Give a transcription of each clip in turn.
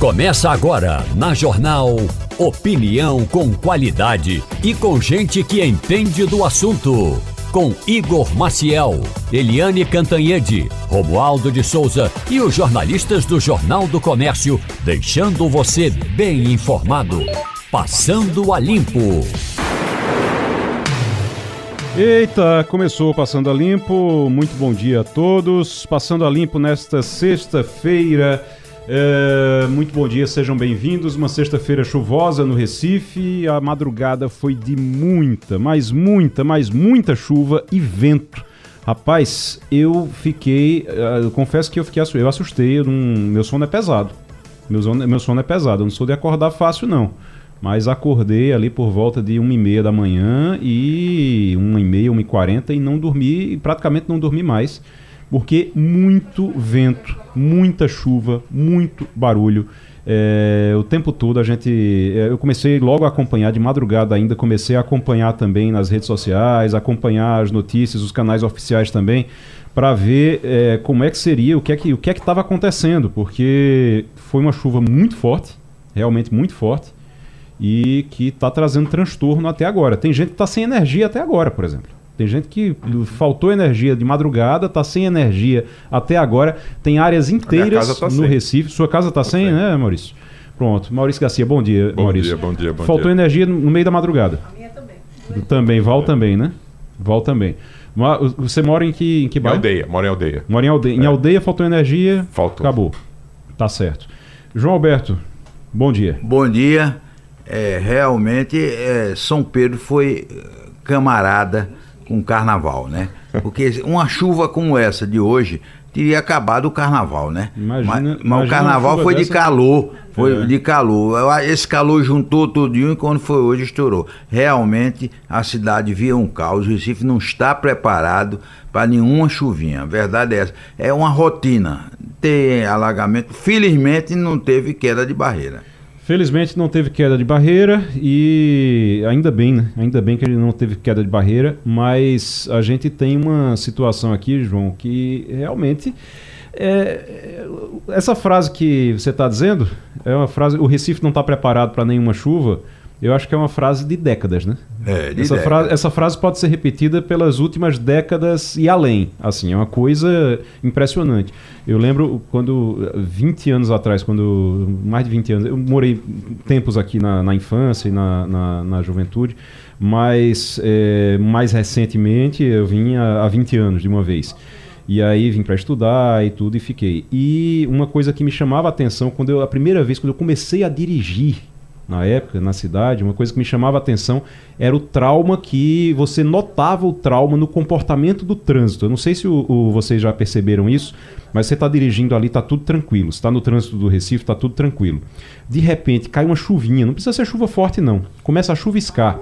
Começa agora na Jornal Opinião com qualidade e com gente que entende do assunto. Com Igor Maciel, Eliane Cantanhede, Romualdo de Souza e os jornalistas do Jornal do Comércio, deixando você bem informado. Passando a Limpo. Eita, começou Passando a Limpo. Muito bom dia a todos. Passando a Limpo nesta sexta-feira. É, muito bom dia, sejam bem-vindos. Uma sexta-feira chuvosa no Recife. A madrugada foi de muita, mas muita, mas muita chuva e vento. Rapaz, eu fiquei. eh, Eu confesso que eu fiquei eu assustei. Eu não, meu sono é pesado. Meu sono, meu sono é pesado. Eu não sou de acordar fácil, não. Mas acordei ali por volta de 1 e meia da manhã e 1 e meia, 1 e 40 e não dormi, praticamente não dormi mais, porque muito vento, muita chuva, muito barulho. É, o tempo todo a gente. é, Eu comecei logo a acompanhar, de madrugada ainda, comecei a acompanhar também nas redes sociais, acompanhar as notícias, os canais oficiais também, para ver é, como é que seria, o que é que o que é estava acontecendo, porque foi uma chuva muito forte, realmente muito forte e que está trazendo transtorno até agora. Tem gente que está sem energia até agora, por exemplo. Tem gente que faltou energia de madrugada, está sem energia até agora. Tem áreas inteiras tá no sem. Recife. Sua casa está sem, sem. né, Maurício? Pronto. Maurício Garcia, bom dia, Bom Maurício. dia, bom dia, bom Faltou dia. energia no meio da madrugada. A minha também. Também, Val também, né? Val também. Você mora em que, em que Em bairro? aldeia, mora em aldeia. Mora em aldeia. Em É. aldeia faltou energia. Faltou. Acabou. Tá certo. João Alberto, bom dia. Bom dia. É, realmente, é, São Pedro foi camarada com o carnaval, né? Porque uma chuva como essa de hoje teria acabado o carnaval, né? Imagina- mas, mas o carnaval foi de dessa- calor, foi É. de calor. Eu a- Esse calor juntou tudinho e quando foi hoje estourou. Realmente a cidade via um caos. O Recife não está preparado para nenhuma chuvinha. A verdade é essa. É uma rotina. Tem alagamento. Felizmente não teve queda de barreira. Felizmente não teve queda de barreira e ainda bem, né? Ainda bem que ele não teve queda de barreira, mas a gente tem uma situação aqui, João, que realmente é, essa frase que você está dizendo é uma frase. O Recife não está preparado para nenhuma chuva. Eu acho que é uma frase de décadas, né? É, de essa, décadas. frase, essa frase pode ser repetida pelas últimas décadas e além. Assim, é uma coisa impressionante. Eu lembro quando, 20 anos atrás, quando. Mais de 20 anos, eu morei tempos aqui na, na infância e na, na, na juventude, mas é, mais recentemente eu vim há, há 20 anos de uma vez. E aí vim para estudar e tudo e fiquei. E uma coisa que me chamava a atenção quando eu a primeira vez quando eu comecei a dirigir na época na cidade, uma coisa que me chamava a atenção era o trauma que você notava o trauma no comportamento do trânsito. Eu não sei se o, o- vocês já perceberam isso, mas você está dirigindo ali, está tudo tranquilo. Está no trânsito do Recife, está tudo tranquilo. De repente cai uma chuvinha, não precisa ser chuva forte não. Começa a chuviscar.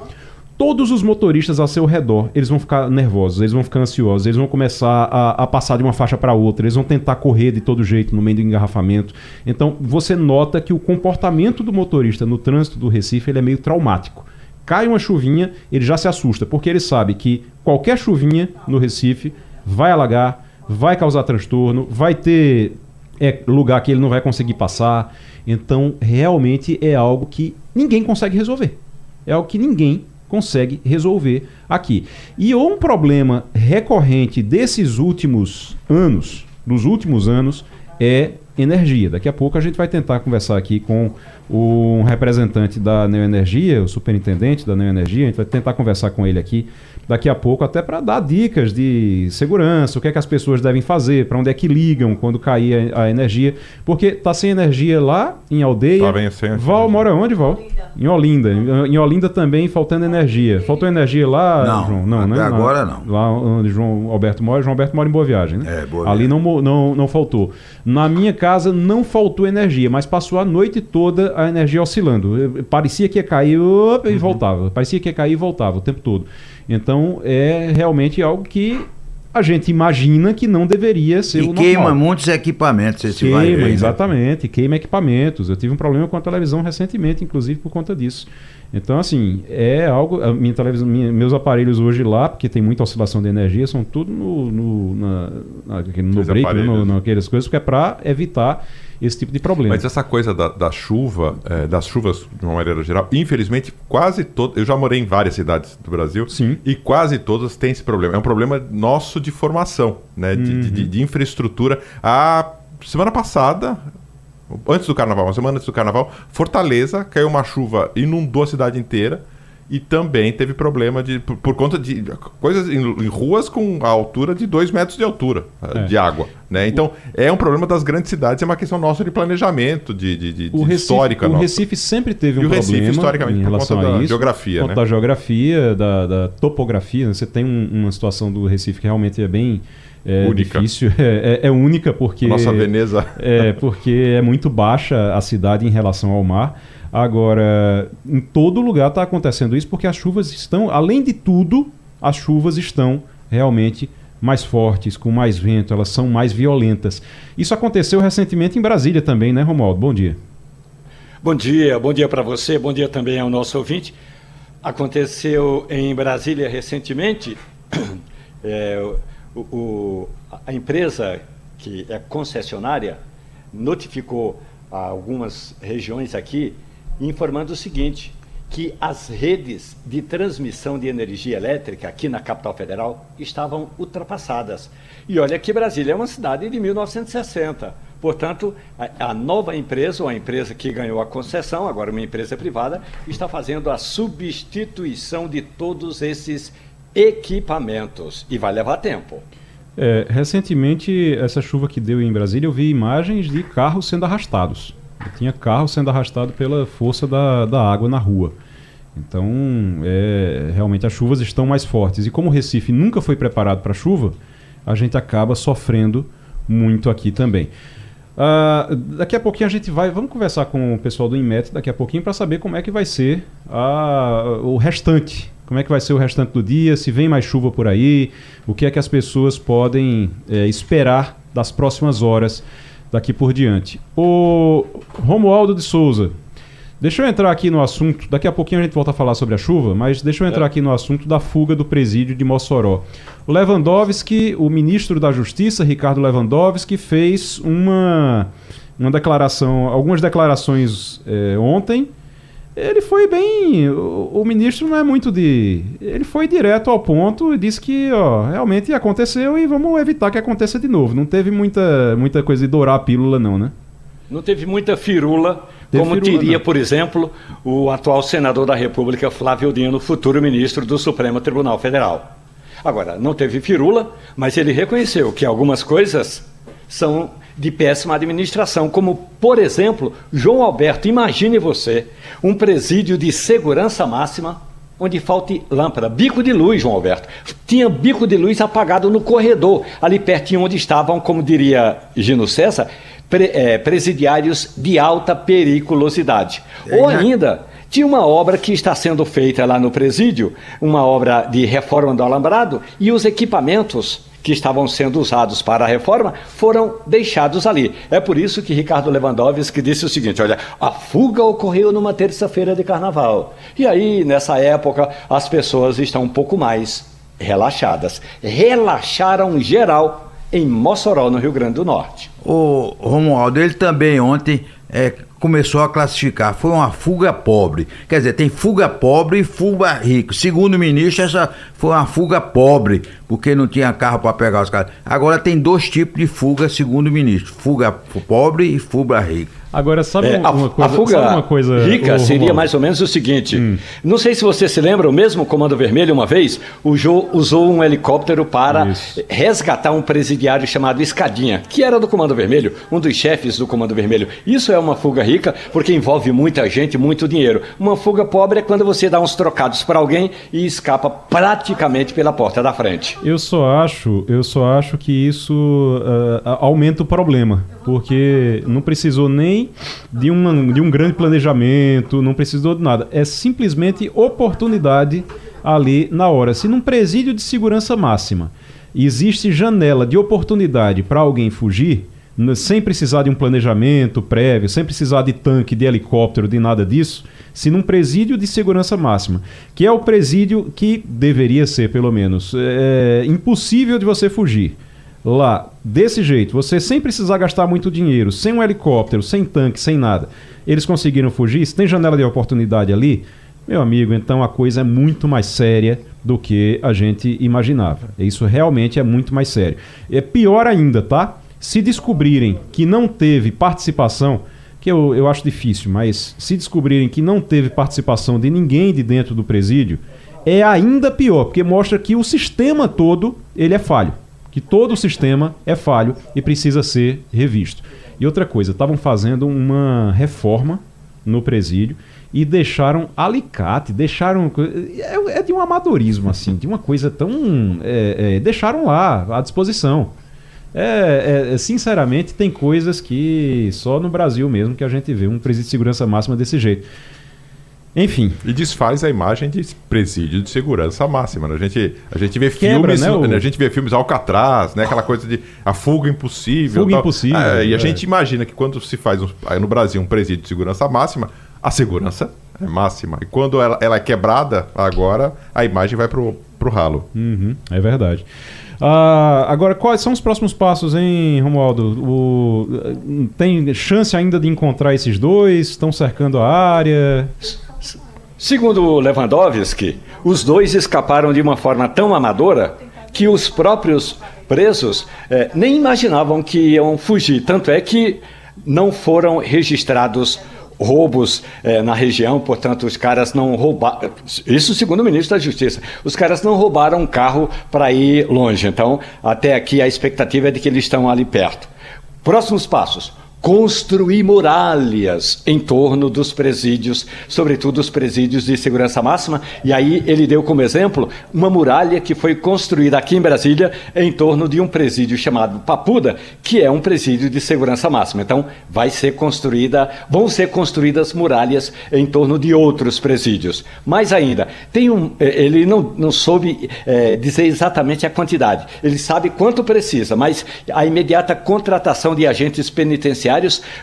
Todos os motoristas ao seu redor, eles vão ficar nervosos, eles vão ficar ansiosos, eles vão começar a, a passar de uma faixa para outra, eles vão tentar correr de todo jeito no meio do engarrafamento. Então, você nota que o comportamento do motorista no trânsito do Recife ele é meio traumático. Cai uma chuvinha, ele já se assusta, porque ele sabe que qualquer chuvinha no Recife vai alagar, vai causar transtorno, vai ter é, lugar que ele não vai conseguir passar. Então, realmente é algo que ninguém consegue resolver. É algo que ninguém consegue resolver aqui. E um problema recorrente desses últimos anos, dos últimos anos, é energia. Daqui a pouco a gente vai tentar conversar aqui com um representante da Neoenergia, o superintendente da Neoenergia, a gente vai tentar conversar com ele aqui daqui a pouco, até para dar dicas de segurança, o que é que as pessoas devem fazer, para onde é que ligam quando cair a, a energia, porque tá sem energia lá em aldeia. Tá bem sem Val energia. mora onde, Val? Em Olinda. Em em Olinda também faltando energia. Faltou energia lá, Não, João? Não, até né? agora não. Lá onde João Alberto mora, João Alberto mora em Boa Viagem, né? É, Boa Ali Viagem. não, não, não faltou. Na minha casa não faltou energia, mas passou a noite toda a energia oscilando. Parecia que ia cair opa, e Uhum. voltava. Parecia que ia cair e voltava o tempo todo. Então é realmente algo que a gente imagina que não deveria ser o E normal. queima muitos equipamentos, esse vai Queima, ver, né? exatamente, queima equipamentos. Eu tive um problema com a televisão recentemente, inclusive por conta disso. Então, assim, é algo. Minha televisão, minha, meus aparelhos hoje lá, porque tem muita oscilação de energia, são tudo no, no, na, na, no break, no, naquelas coisas, que é para evitar esse tipo de problema. Mas essa coisa da, da chuva, é, das chuvas de uma maneira geral, infelizmente, quase todas. Eu já morei em várias cidades do Brasil Sim. e quase todas têm esse problema. É um problema nosso de formação, né? De, uhum. de, de infraestrutura. A semana passada, antes do carnaval, uma semana antes do carnaval, Fortaleza caiu uma chuva, inundou a cidade inteira e também teve problema de por, por conta de coisas em, em, ruas com a altura de 2 metros de altura eh, é. de água. Né? Então, é um problema das grandes cidades, é uma questão nossa de planejamento, de, de, de, o Recife, histórica. O nossa. Recife sempre teve um o problema Recife, historicamente, em relação por conta a isso, geografia. Por conta né? da geografia, da, da topografia. Né? Você tem um, uma situação do Recife que realmente é bem é única. difícil, é, é, é, única porque. Nossa Veneza. É, porque é muito baixa a cidade em relação ao mar. Agora, em todo lugar está acontecendo isso porque as chuvas estão, além de tudo, as chuvas estão realmente mais fortes, com mais vento, elas são mais violentas. Isso aconteceu recentemente em Brasília também, né, Romualdo? Bom dia. Bom dia, bom dia para você, bom dia também ao nosso ouvinte. Aconteceu em Brasília recentemente. É, o, o, a empresa que é concessionária notificou algumas regiões aqui informando o seguinte, que as redes de transmissão de energia elétrica aqui na capital federal estavam ultrapassadas. E olha que Brasília é uma cidade de 1960. Portanto, a, a, nova empresa, ou a empresa que ganhou a concessão, agora uma empresa privada, está fazendo a substituição de todos esses equipamentos. E vai levar tempo. É, recentemente, essa chuva que deu em Brasília, eu vi imagens de carros sendo arrastados. Tinha carro sendo arrastado pela força da, da água na rua. Então, é, realmente as chuvas estão mais fortes. E como o Recife nunca foi preparado para chuva, a gente acaba sofrendo muito aqui também. Uh, daqui a pouquinho a gente vai. Vamos conversar com o pessoal do INMET daqui a pouquinho para saber como é que vai ser uh, o restante. Como é que vai ser o restante do dia, se vem mais chuva por aí, o que é que as pessoas podem é, esperar das próximas horas daqui por diante. O Romualdo de Souza, deixa eu entrar aqui no assunto. Daqui a pouquinho a gente volta a falar sobre a chuva, mas deixa eu entrar é. aqui no assunto da fuga do presídio de Mossoró. O Lewandowski, o ministro da Justiça, Ricardo Lewandowski, fez uma, uma declaração, algumas declarações é, ontem ele foi bem. O, o, ministro não é muito de. Ele foi direto ao ponto e disse que, ó, realmente aconteceu e vamos evitar que aconteça de novo. Não teve muita, muita coisa de dourar a pílula, não, né? Não teve muita firula, teve como firula, diria, não. por exemplo, o atual senador da República, Flávio Dino, futuro ministro do Supremo Tribunal Federal. Agora, não teve firula, mas ele reconheceu que algumas coisas são de péssima administração, como, por exemplo, João Alberto, imagine você, um presídio de segurança máxima onde falte lâmpada, bico de luz, João Alberto. Tinha bico de luz apagado no corredor, ali pertinho onde estavam, como diria Gino César, pre, é, presidiários de alta periculosidade. Ou ainda, tinha uma obra que está sendo feita lá no presídio, uma obra de reforma do alambrado, e os equipamentos que estavam sendo usados para a reforma foram deixados ali. É por isso que Ricardo Lewandowski disse o seguinte: olha, a fuga ocorreu numa terça-feira de carnaval. E aí, nessa época, as pessoas estão um pouco mais relaxadas. Relaxaram geral em Mossoró, no Rio Grande do Norte. O Romualdo, ele também ontem é, começou a classificar. Foi uma fuga pobre. Quer dizer, tem fuga pobre e fuga rico. Segundo o ministro, essa foi uma fuga pobre, porque não tinha carro para pegar os caras. Agora tem dois tipos de fuga, segundo o ministro: fuga pobre e fuga rica. Agora, sabe, é, uma, coisa, a fuga sabe uma coisa. Rica seria mais ou menos o seguinte: hum. não sei se você se lembra, o mesmo Comando Vermelho, uma vez, o Jô usou um helicóptero para Isso. resgatar um presidiário chamado Escadinha, que era do Comando Vermelho, um dos chefes do Comando Vermelho. Isso é uma fuga rica, porque envolve muita gente, muito dinheiro. Uma fuga pobre é quando você dá uns trocados para alguém e escapa praticamente pela porta da frente. Eu só acho, eu só acho que isso uh, aumenta o problema, porque não precisou nem de, de um grande planejamento, não precisou de nada. É simplesmente oportunidade ali na hora. Se num presídio de segurança máxima existe janela de oportunidade para alguém fugir, sem precisar de um planejamento prévio, sem precisar de tanque, de helicóptero, de nada disso, se num presídio de segurança máxima, que é o presídio que deveria ser, pelo menos, é, impossível de você fugir. Lá, desse jeito, você sem precisar gastar muito dinheiro, sem um helicóptero, sem tanque, sem nada, eles conseguiram fugir, se tem janela de oportunidade ali, meu amigo, então a coisa é muito mais séria do que a gente imaginava. Isso realmente é muito mais sério. É pior ainda, tá? Se descobrirem que não teve participação, que eu, eu acho difícil, mas se descobrirem que não teve participação de ninguém de dentro do presídio, é ainda pior, porque mostra que o sistema todo ele é falho, que todo o sistema é falho e precisa ser revisto. E outra coisa, estavam fazendo uma reforma no presídio e deixaram alicate, deixaram. É, é de um amadorismo, assim, de uma coisa tão. É, é, deixaram lá à disposição. É, é, sinceramente, tem coisas que só no Brasil mesmo que a gente vê um presídio de segurança máxima desse jeito. Enfim. E desfaz a imagem de presídio de segurança máxima. Né? A, gente, a gente vê Quebra, filmes. Né, o... A gente vê filmes Alcatraz, né? Aquela coisa de a fuga impossível. Fuga impossível. É, e a é. gente imagina que quando se faz um, no Brasil um presídio de segurança máxima, a segurança é máxima. E quando ela, ela é quebrada, agora a imagem vai pro, pro ralo. Uhum, é verdade. Uh, agora, quais são os próximos passos, hein, Romualdo? O, tem chance ainda de encontrar esses dois? Estão cercando a área? Segundo Lewandowski, os dois escaparam de uma forma tão amadora que os próprios presos eh, nem imaginavam que iam fugir. Tanto é que não foram registrados roubos eh, na região, portanto, os caras não roubaram. Isso segundo o ministro da Justiça. Os caras não roubaram um carro para ir longe. Então, até aqui a expectativa é de que eles estão ali perto. Próximos passos construir muralhas em torno dos presídios, sobretudo os presídios de segurança máxima. E aí ele deu como exemplo uma muralha que foi construída aqui em Brasília em torno de um presídio chamado Papuda, que é um presídio de segurança máxima. Então, vai ser construída, vão ser construídas muralhas em torno de outros presídios. Mais ainda, tem um, eh, ele não, não soube é, dizer exatamente a quantidade. Ele sabe quanto precisa, mas a imediata contratação de agentes penitenciários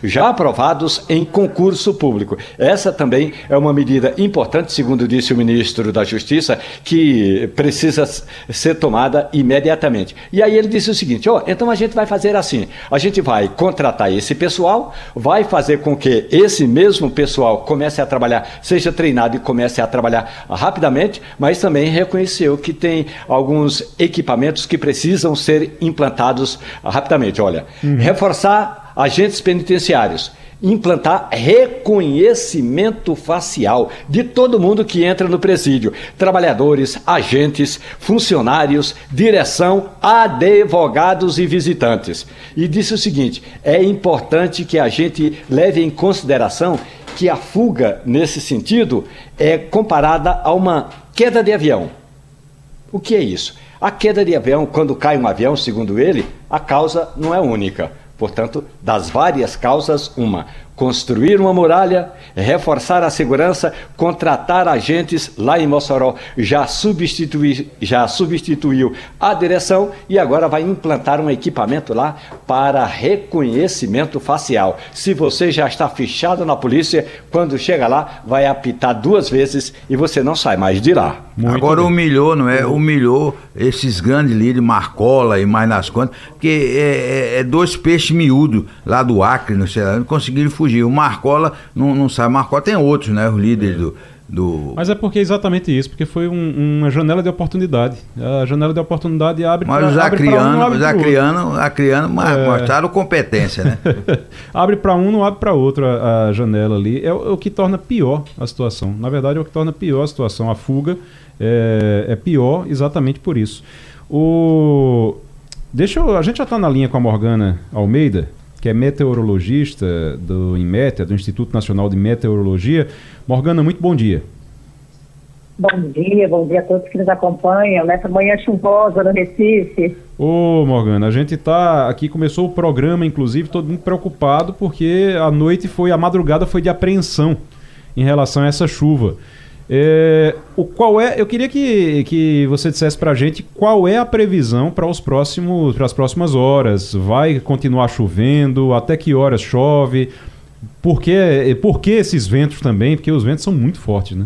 já aprovados em concurso público. Essa também é uma medida importante, segundo disse o ministro da Justiça, que precisa ser tomada imediatamente. E aí ele disse o seguinte: ó, oh, então a gente vai fazer assim: a gente vai contratar esse pessoal, vai fazer com que esse mesmo pessoal comece a trabalhar, seja treinado e comece a trabalhar rapidamente, mas também reconheceu que tem alguns equipamentos que precisam ser implantados rapidamente. Olha, uhum. reforçar agentes penitenciários implantar reconhecimento facial de todo mundo que entra no presídio: trabalhadores, agentes, funcionários, direção, advogados e visitantes. E disse o seguinte: é importante que a gente leve em consideração que a fuga, nesse sentido, é comparada a uma queda de avião. O que é isso? A queda de avião, quando cai um avião, segundo ele, a causa não é única Portanto, das várias causas, uma construir uma muralha, reforçar a segurança, contratar agentes lá em Mossoró, já, substitui, já substituiu a direção e agora vai implantar um equipamento lá para reconhecimento facial. Se você já está fechado na polícia, quando chega lá, vai apitar duas vezes e você não sai mais de lá. Muito agora bem. humilhou, não é? Humilhou esses grandes líderes, Marcola e mais nas contas, porque é, é, é dois peixes miúdos lá do Acre, não sei lá, não conseguiram fugir fugir. O Marcola não, não sabe. Marcola tem outros, né? Os líderes do, do... Mas é porque é exatamente isso, porque foi um, uma janela de oportunidade. A janela de oportunidade abre Mas os acrianos, os acrianos, acrianos é... mostraram competência, né? abre para um, não abre para outro a, a, janela ali. É o, é o, que torna pior a situação. Na verdade, é o que torna pior a situação. A fuga é, é pior exatamente por isso. O... Deixa eu, a gente já está na linha com a Morgana Almeida que é meteorologista do INMET, do Instituto Nacional de Meteorologia. Morgana, muito bom dia. Bom dia, bom dia a todos que nos acompanham nessa manhã chuvosa no Recife. Ô, Morgana, a gente está aqui, começou o programa, inclusive, todo mundo preocupado porque a noite foi, a madrugada foi de apreensão em relação a essa chuva. É, o qual é? Eu queria que, que você dissesse para a gente qual é a previsão para os próximos, para as próximas horas. Vai continuar chovendo? Até que horas chove? Por que, por que esses ventos também? Porque os ventos são muito fortes, né?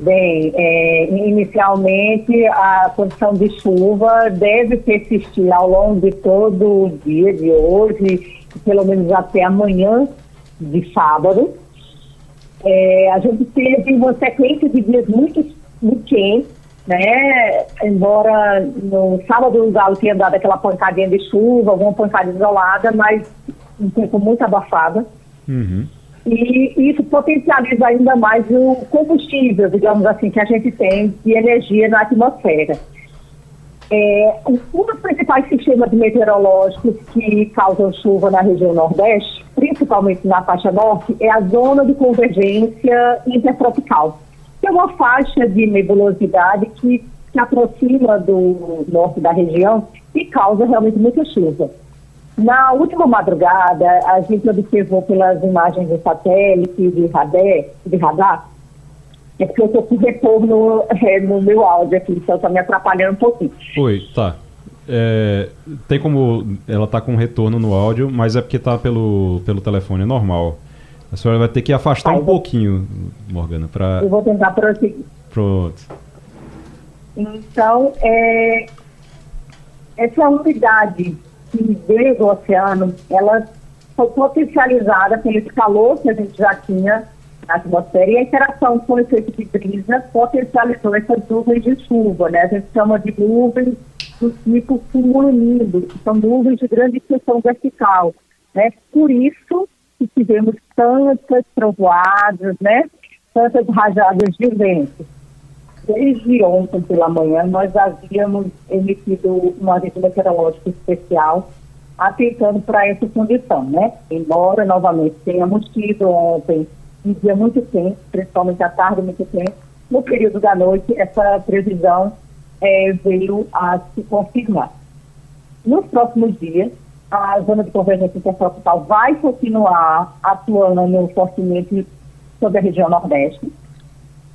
Bem, é, inicialmente a condição de chuva deve persistir ao longo de todo o dia de hoje, pelo menos até amanhã de sábado. É, a gente teve uma sequência de dias muito, muito quentes, né? Embora no sábado o Galo tenha dado aquela pancadinha de chuva, alguma pancada isolada, mas um tempo muito abafado. Uhum. E isso potencializa ainda mais o combustível, digamos assim, que a gente tem de energia na atmosfera. É, um dos principais sistemas meteorológicos que causam chuva na região Nordeste, principalmente na faixa norte, é a zona de convergência intertropical, é uma faixa de nebulosidade que se aproxima do norte da região e causa realmente muita chuva. Na última madrugada, a gente observou pelas imagens de satélite de radar, de radar é porque eu estou com retorno é, no meu áudio aqui, então está me atrapalhando um pouquinho. Oi, tá. É, tem como ela tá com retorno no áudio, mas é porque tá pelo, pelo telefone, é normal. A senhora vai ter que afastar Aí, um vou... pouquinho, Morgana, para. Eu vou tentar prosseguir. Pronto. Então, é, essa unidade que veio do oceano, ela foi potencializada pelo calor que a gente já tinha na atmosfera e a interação com o efeito de brisa potencializou essas nuvens de chuva, né? A gente chama de nuvens do tipo cumulonimbus, que são nuvens de grande extensão vertical, né? Por isso que tivemos tantas trovoadas, né? Tantas rajadas de vento. Desde ontem pela manhã, nós havíamos emitido um aviso meteorológico especial atentando para essa condição, né? Embora, novamente, tenhamos tido ontem um dia muito quente, principalmente à tarde muito quente, no período da noite, essa previsão é, veio a se confirmar. Nos próximos dias, a zona de convergência intertropical vai continuar atuando fortemente sobre a região Nordeste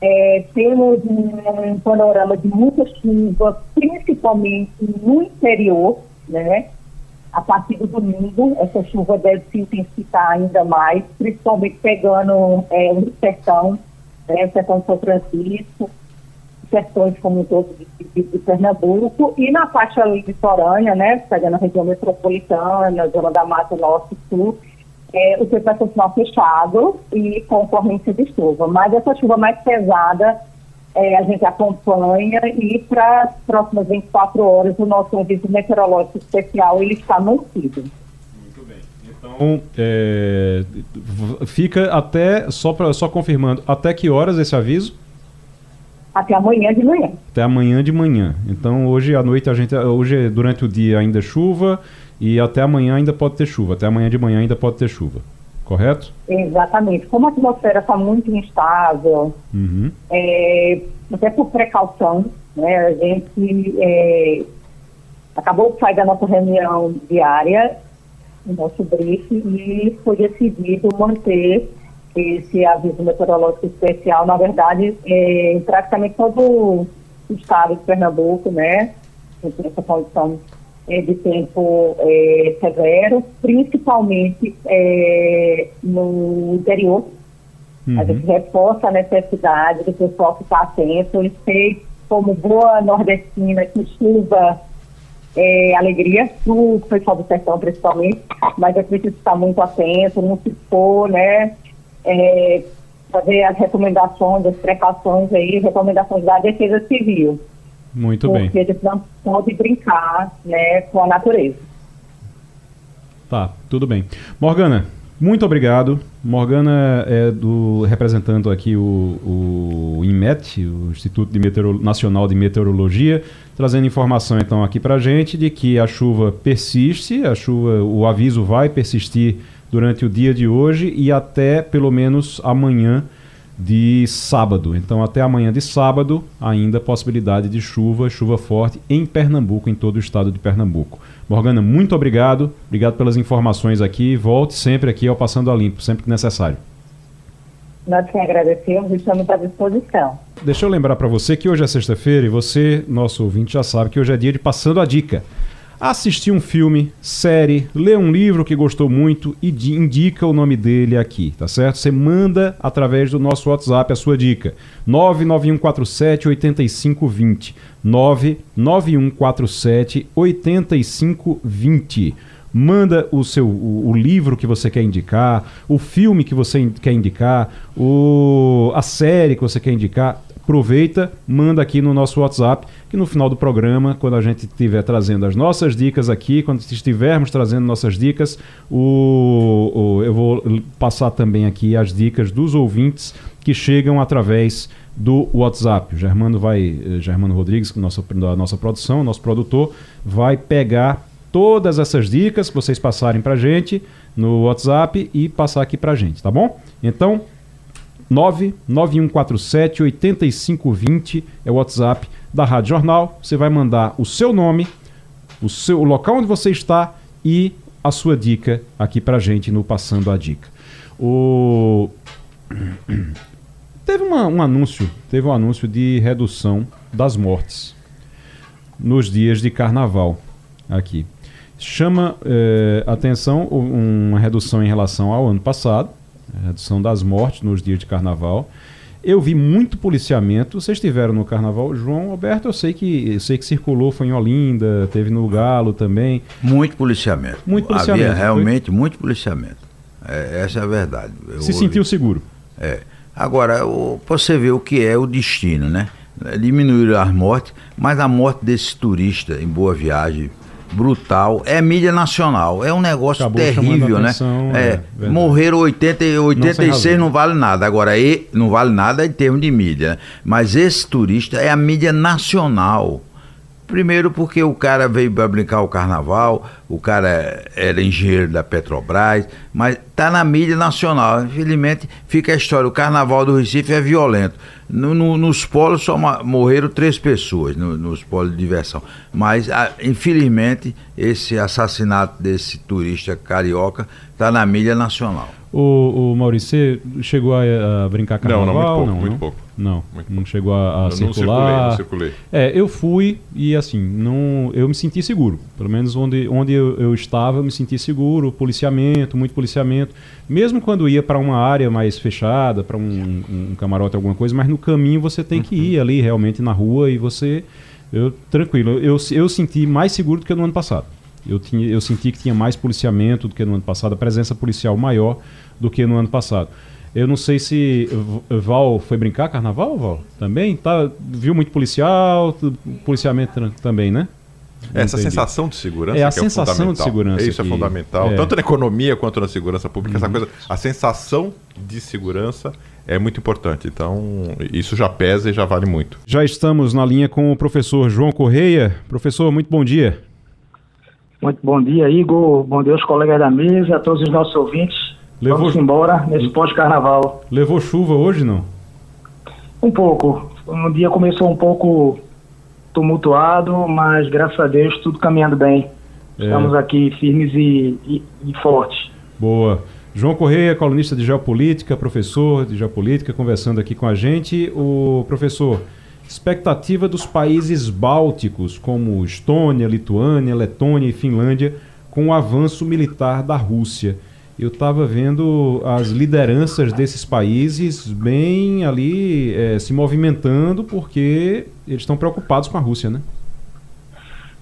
é, temos um, panorama de muita chuva, principalmente no interior, né? A partir do domingo, essa chuva deve se intensificar ainda mais, principalmente pegando é, o sertão, né? o sertão de São Francisco, sertões como todos de, de, de, Pernambuco, e na faixa litorânea, né? Pegando a região metropolitana, zona da Mata Norte e Sul, é, o tempo vai continuar fechado e com ocorrência de chuva. Mas essa chuva mais pesada é, a gente acompanha e para as próximas 24 horas o nosso serviço meteorológico especial ele está mantido. Muito bem. Então, é, fica até, só, pra, só confirmando, até que horas esse aviso? Até amanhã de manhã. Até amanhã de manhã. Então hoje à noite a gente. Hoje durante o dia ainda chuva e até amanhã ainda pode ter chuva. Até amanhã de manhã ainda pode ter chuva. Correto? Exatamente. Como a atmosfera está muito instável, uhum. é, até por precaução, né, a gente é, acabou de sair da nossa reunião diária, o nosso briefing, e foi decidido manter esse aviso meteorológico especial, na verdade, é, em praticamente todo o estado de Pernambuco, né? Essa condição é, de tempo é, severo, principalmente é, no interior. Uhum. A gente reforça a necessidade do pessoal ficar atento. Eu sei, como boa nordestina, que chuva é alegria, o pessoal do sertão principalmente, mas é preciso estar muito atento, não se for, né? É, fazer as recomendações, as precauções aí, recomendações da Defesa Civil. Muito porque bem. Porque a gente não pode brincar né, com a natureza. Tá, tudo bem. Morgana, muito obrigado. Morgana é do representando aqui o, o INMET, o Instituto de Meteoro, Nacional de Meteorologia, trazendo informação então aqui para gente de que a chuva persiste, a chuva, o aviso vai persistir durante o dia de hoje e até pelo menos amanhã de sábado. Então, até amanhã de sábado, ainda possibilidade de chuva, chuva forte em Pernambuco, em todo o estado de Pernambuco. Morgana, muito obrigado. Obrigado pelas informações aqui. Volte sempre aqui ao Passando a Limpo, sempre que necessário. Nós que agradecemos e estamos à disposição. Deixa eu lembrar para você que hoje é sexta-feira e você, nosso ouvinte, já sabe que hoje é dia de Passando a Dica assistir um filme, série, ler um livro que gostou muito e indica o nome dele aqui, tá certo? Você manda através do nosso WhatsApp a sua dica. 99147 8520. 99147 8520 manda o seu o, o, livro que você quer indicar, o filme que você quer indicar, o, a série que você quer indicar aproveita, manda aqui no nosso WhatsApp, que no final do programa, quando a gente estiver trazendo as nossas dicas aqui, quando estivermos trazendo nossas dicas, o, o, eu vou passar também aqui as dicas dos ouvintes que chegam através do WhatsApp. O Germano vai, eh, Germano Rodrigues, nossa, da nossa produção, nosso produtor, vai pegar todas essas dicas que vocês passarem para gente no WhatsApp e passar aqui para gente, tá bom? Então, 99147 8520 é o WhatsApp da Rádio Jornal. Você vai mandar o seu nome, o seu o local onde você está e a sua dica aqui pra gente no Passando a Dica. O teve uma, um anúncio, teve um anúncio de redução das mortes nos dias de carnaval aqui. Chama eh, atenção uma redução em relação ao ano passado, redução das mortes nos dias de carnaval. Eu vi muito policiamento. Vocês estiveram no carnaval, João Alberto, eu sei que eu sei que circulou, foi em Olinda, teve no Galo também. Muito policiamento. Muito policiamento. Havia realmente foi? muito policiamento. É, essa é a verdade. Eu Se ouvi. sentiu seguro? É. Agora, o, você vê o que é o destino, né? Diminuir as mortes, mas a morte desse turista em Boa Viagem brutal. É mídia nacional. É um negócio Acabou terrível, né? Atenção, é, é morreram 80, 86 não, não vale nada. Agora, e, não vale nada em termos de mídia. Né? Mas esse turista é a mídia nacional. Primeiro porque o cara veio para brincar o carnaval, o cara era engenheiro da Petrobras, mas tá na mídia nacional. Infelizmente fica a história, o carnaval do Recife é violento. No, no, nos polos só morreram três pessoas, no, nos polos de diversão. Mas, a, infelizmente, esse assassinato desse turista carioca está na mídia nacional. O, o Maurício, chegou a, a brincar carnaval? Não, não, muito pouco. Não, muito não? pouco. Não, não chegou a, a eu circular. Não circulei, não circulei. É, eu fui e assim, não, eu me senti seguro. Pelo menos onde, onde eu, eu estava, eu me senti seguro. Policiamento, muito policiamento. Mesmo quando ia para uma área mais fechada, para um, um, camarote, alguma coisa, mas no caminho você tem que ir ali realmente na rua e você. Eu, tranquilo, eu, eu senti mais seguro do que no ano passado. Eu, tinha, eu senti que tinha mais policiamento do que no ano passado, a presença policial maior do que no ano passado. Eu não sei se Val foi brincar carnaval, Val? Também? Tá, viu muito policial, policiamento também, né? Não essa entendi. sensação de segurança é a é sensação de segurança isso é que... é fundamental é. tanto na economia quanto na segurança pública uhum. essa coisa a sensação de segurança é muito importante então isso já pesa e já vale muito já estamos na linha com o professor João Correia professor muito bom dia muito bom dia, Igor. Bom dia aos colegas da mesa, a todos os nossos ouvintes. Levou... Vamos embora nesse pós-carnaval. Levou chuva hoje, não? Um pouco. Um dia começou um pouco tumultuado, mas graças a Deus tudo caminhando bem. É. Estamos aqui firmes e, e, e fortes. Boa. João Correia, colunista de geopolítica, professor de geopolítica, conversando aqui com a gente. O professor, expectativa dos países bálticos, como Estônia, Lituânia, Letônia e Finlândia, com o avanço militar da Rússia. Eu estava vendo as lideranças desses países bem ali é, se movimentando porque eles estão preocupados com a Rússia, né?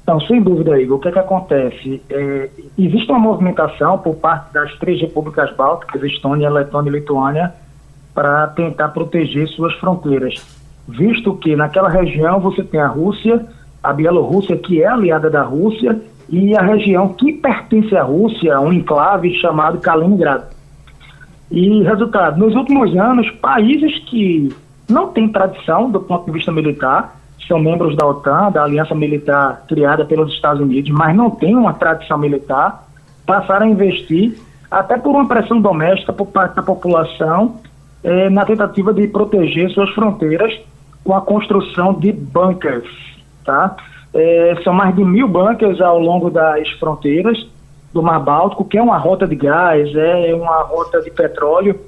Não, sem dúvida, Igor. O que, é que acontece? É, existe uma movimentação por parte das três repúblicas bálticas, Estônia, Letônia e Lituânia, para tentar proteger suas fronteiras visto que naquela região você tem a Rússia, a Bielorrússia, que é aliada da Rússia, e a região que pertence à Rússia, um enclave chamado Kaliningrado. E resultado, nos últimos anos, países que não têm tradição do ponto de vista militar, são membros da OTAN, da aliança militar criada pelos Estados Unidos, mas não têm uma tradição militar, passaram a investir, até por uma pressão doméstica por parte da população, eh, na tentativa de proteger suas fronteiras com a construção de bunkers, tá? É, são mais de mil bunkers ao longo das fronteiras do Mar Báltico, que é uma rota de gás, é uma rota de petróleo,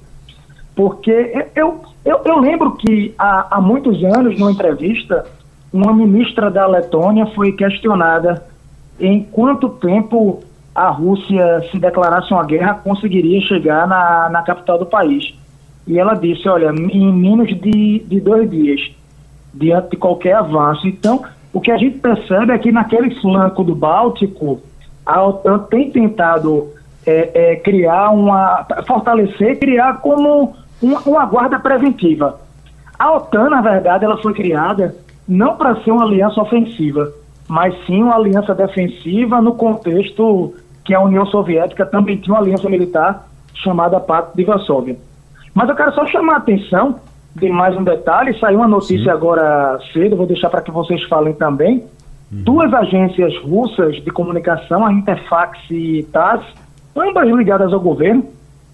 porque eu, eu, eu lembro que há, há muitos anos, numa entrevista, uma ministra da Letônia foi questionada em quanto tempo a Rússia, se declarasse uma guerra, conseguiria chegar na, na capital do país. E ela disse, olha, em menos de, de dois dias, diante de qualquer avanço. Então, o que a gente percebe é que naquele flanco do Báltico, a OTAN tem tentado é, é, criar uma. fortalecer, criar como uma, uma guarda preventiva. A OTAN, na verdade, ela foi criada não para ser uma aliança ofensiva, mas sim uma aliança defensiva no contexto que a União Soviética também tinha uma aliança militar chamada Pacto de Varsóvia. Mas eu quero só chamar a atenção de mais um detalhe, saiu uma notícia sim. agora cedo, vou deixar para que vocês falem também. Uhum. Duas agências russas de comunicação, a Interfax e TASS, ambas ligadas ao governo.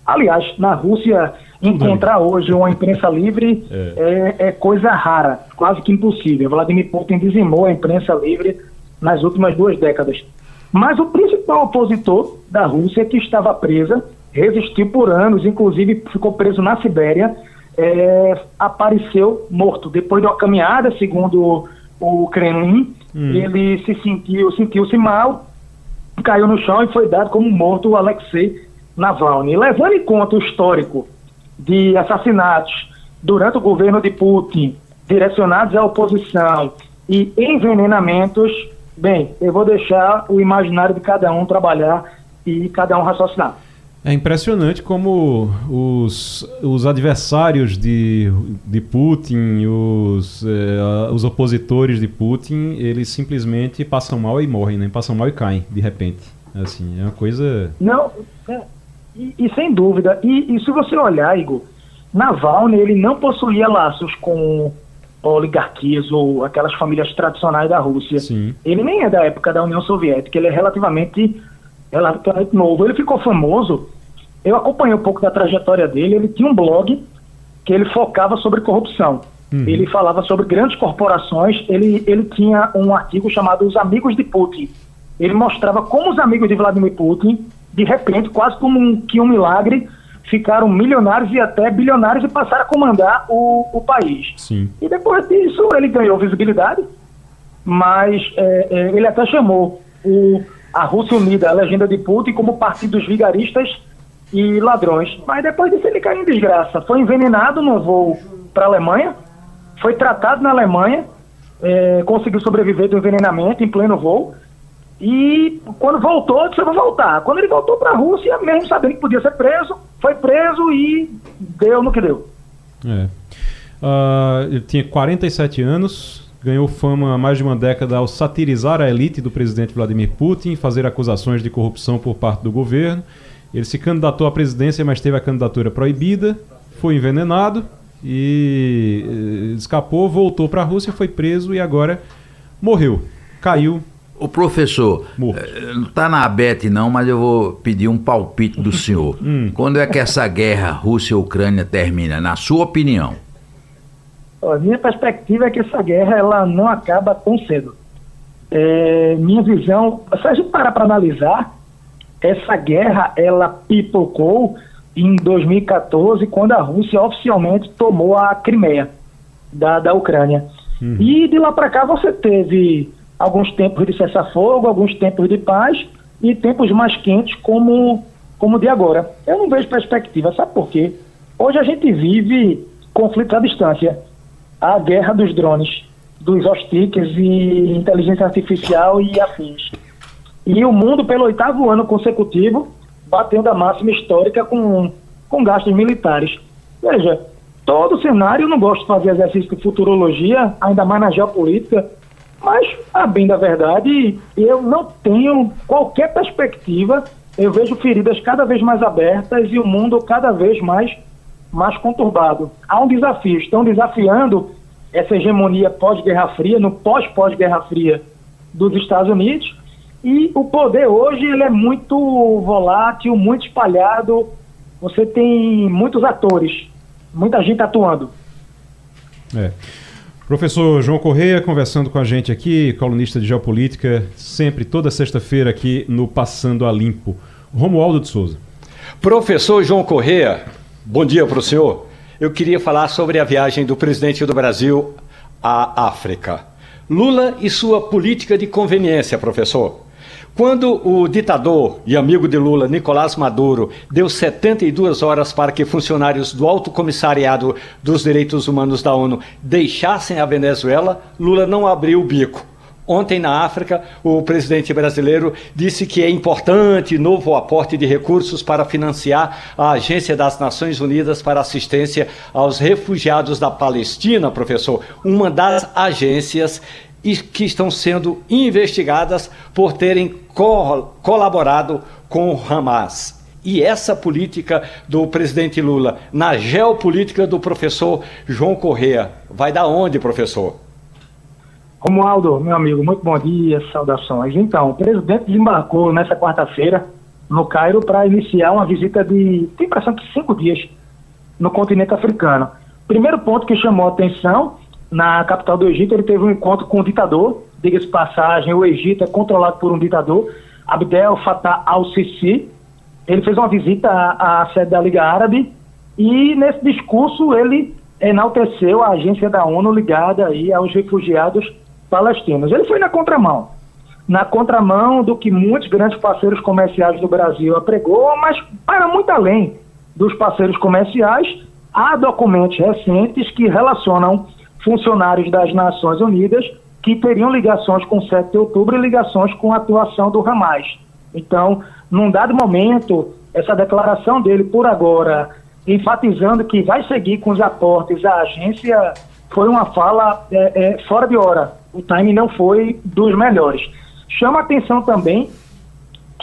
Aliás, na Rússia, encontrar hoje uma imprensa livre é. É, é. coisa rara, quase que impossível. Vladimir Putin dizimou a imprensa livre nas últimas duas décadas. Mas o principal opositor da Rússia, que estava presa, resistiu por anos, inclusive ficou preso na Sibéria, é, apareceu morto. Depois de uma caminhada, segundo o Kremlin, hum. ele se sentiu, sentiu-se mal, caiu no chão e foi dado como morto o Alexei Navalny. Levando em conta o histórico de assassinatos durante o governo de Putin, direcionados à oposição e envenenamentos, bem, eu vou deixar o imaginário de cada um trabalhar e cada um raciocinar. É impressionante como os, os adversários de, de Putin, os, eh, os opositores de Putin, eles simplesmente passam mal e morrem, né? Passam mal e caem, de repente. Assim, é uma coisa... Não, é, e, e, sem dúvida. E, e, se você olhar, Igor, Navalny, ele não possuía laços com oligarquias ou aquelas famílias tradicionais da Rússia. Sim. Ele nem é da época da União Soviética, ele é relativamente, relativamente novo. Ele ficou famoso eu acompanhei um pouco da trajetória dele. Ele tinha um blog que ele focava sobre corrupção. Uhum. Ele falava sobre grandes corporações. Ele, ele tinha um artigo chamado Os Amigos de Putin. Ele mostrava como os amigos de Vladimir Putin, de repente, quase como um, que um milagre, ficaram milionários e até bilionários e passaram a comandar o, o país. Sim. E depois disso ele ganhou visibilidade, mas é, é, ele até chamou o, a Rússia Unida, a legenda de Putin, como partido dos vigaristas e ladrões. Mas depois disso ele caiu em desgraça. Foi envenenado no voo para a Alemanha, foi tratado na Alemanha, é, conseguiu sobreviver do envenenamento em pleno voo. E quando voltou, disse: Eu vou voltar. Quando ele voltou para a Rússia, mesmo sabendo que podia ser preso, foi preso e deu no que deu. É. Uh, ele tinha 47 anos, ganhou fama há mais de uma década ao satirizar a elite do presidente Vladimir Putin, fazer acusações de corrupção por parte do governo ele se candidatou à presidência, mas teve a candidatura proibida, foi envenenado e eh, escapou, voltou para a Rússia, foi preso e agora morreu. Caiu. O professor, eh, não está na ABET não, mas eu vou pedir um palpite do senhor. hum. Quando é que essa guerra Rússia-Ucrânia termina, na sua opinião? A minha perspectiva é que essa guerra ela não acaba tão cedo. É, minha visão, se a gente parar para analisar, essa guerra ela pipocou em 2014, quando a Rússia oficialmente tomou a Crimeia da, da Ucrânia. Uhum. E de lá para cá você teve alguns tempos de cessar-fogo, alguns tempos de paz e tempos mais quentes como como de agora. Eu não vejo perspectiva, sabe por quê? Hoje a gente vive conflitos à distância. A guerra dos drones, dos joysticks e inteligência artificial e afins. E o mundo, pelo oitavo ano consecutivo, batendo a máxima histórica com, com gastos militares. Veja, todo cenário, eu não gosto de fazer exercício de futurologia, ainda mais na geopolítica, mas, a bem da verdade, eu não tenho qualquer perspectiva. Eu vejo feridas cada vez mais abertas e o mundo cada vez mais, mais conturbado. Há um desafio, estão desafiando essa hegemonia pós-Guerra Fria, no pós-pós-Guerra Fria dos Estados Unidos, e o poder hoje ele é muito volátil, muito espalhado. Você tem muitos atores, muita gente atuando. É. Professor João Correia conversando com a gente aqui, colunista de geopolítica, sempre toda sexta-feira aqui no Passando a Limpo. Romualdo de Souza. Professor João Correia, bom dia para o senhor. eu queria falar sobre a viagem do presidente do Brasil à África. Lula e sua política de conveniência, professor. Quando o ditador e amigo de Lula, Nicolás Maduro, deu 72 horas para que funcionários do Alto Comissariado dos Direitos Humanos da ONU deixassem a Venezuela, Lula não abriu o bico. Ontem, na África, o presidente brasileiro disse que é importante novo aporte de recursos para financiar a Agência das Nações Unidas para Assistência aos Refugiados da Palestina, professor, uma das agências que estão sendo investigadas por terem co colaborado com o Hamas. E essa política do presidente Lula na geopolítica do professor João Correa vai dar onde, professor? Romualdo, meu amigo, muito bom dia, saudações. Então, o presidente desembarcou nessa quarta-feira no Cairo para iniciar uma visita de, tem impressão que cinco dias no continente africano. Primeiro ponto que chamou a atenção, na capital do Egito, ele teve um encontro com o ditador, diga-se passagem, o Egito é controlado por um ditador, Abdel Fattah al-Sisi. Ele fez uma visita à, à sede da Liga Árabe e nesse discurso ele enalteceu a agência da ONU ligada aí aos refugiados palestinos. Ele foi na contramão, na contramão do que muitos grandes parceiros comerciais do Brasil apregou, mas para muito além dos parceiros comerciais, há documentos recentes que relacionam funcionários das Nações Unidas que teriam ligações com 7 de outubro e ligações com a atuação do Hamas. Então, num dado momento, essa declaração dele, por agora, enfatizando que vai seguir com os aportes à agência, foi uma fala é, é, fora de hora o time não foi dos melhores. Chama atenção também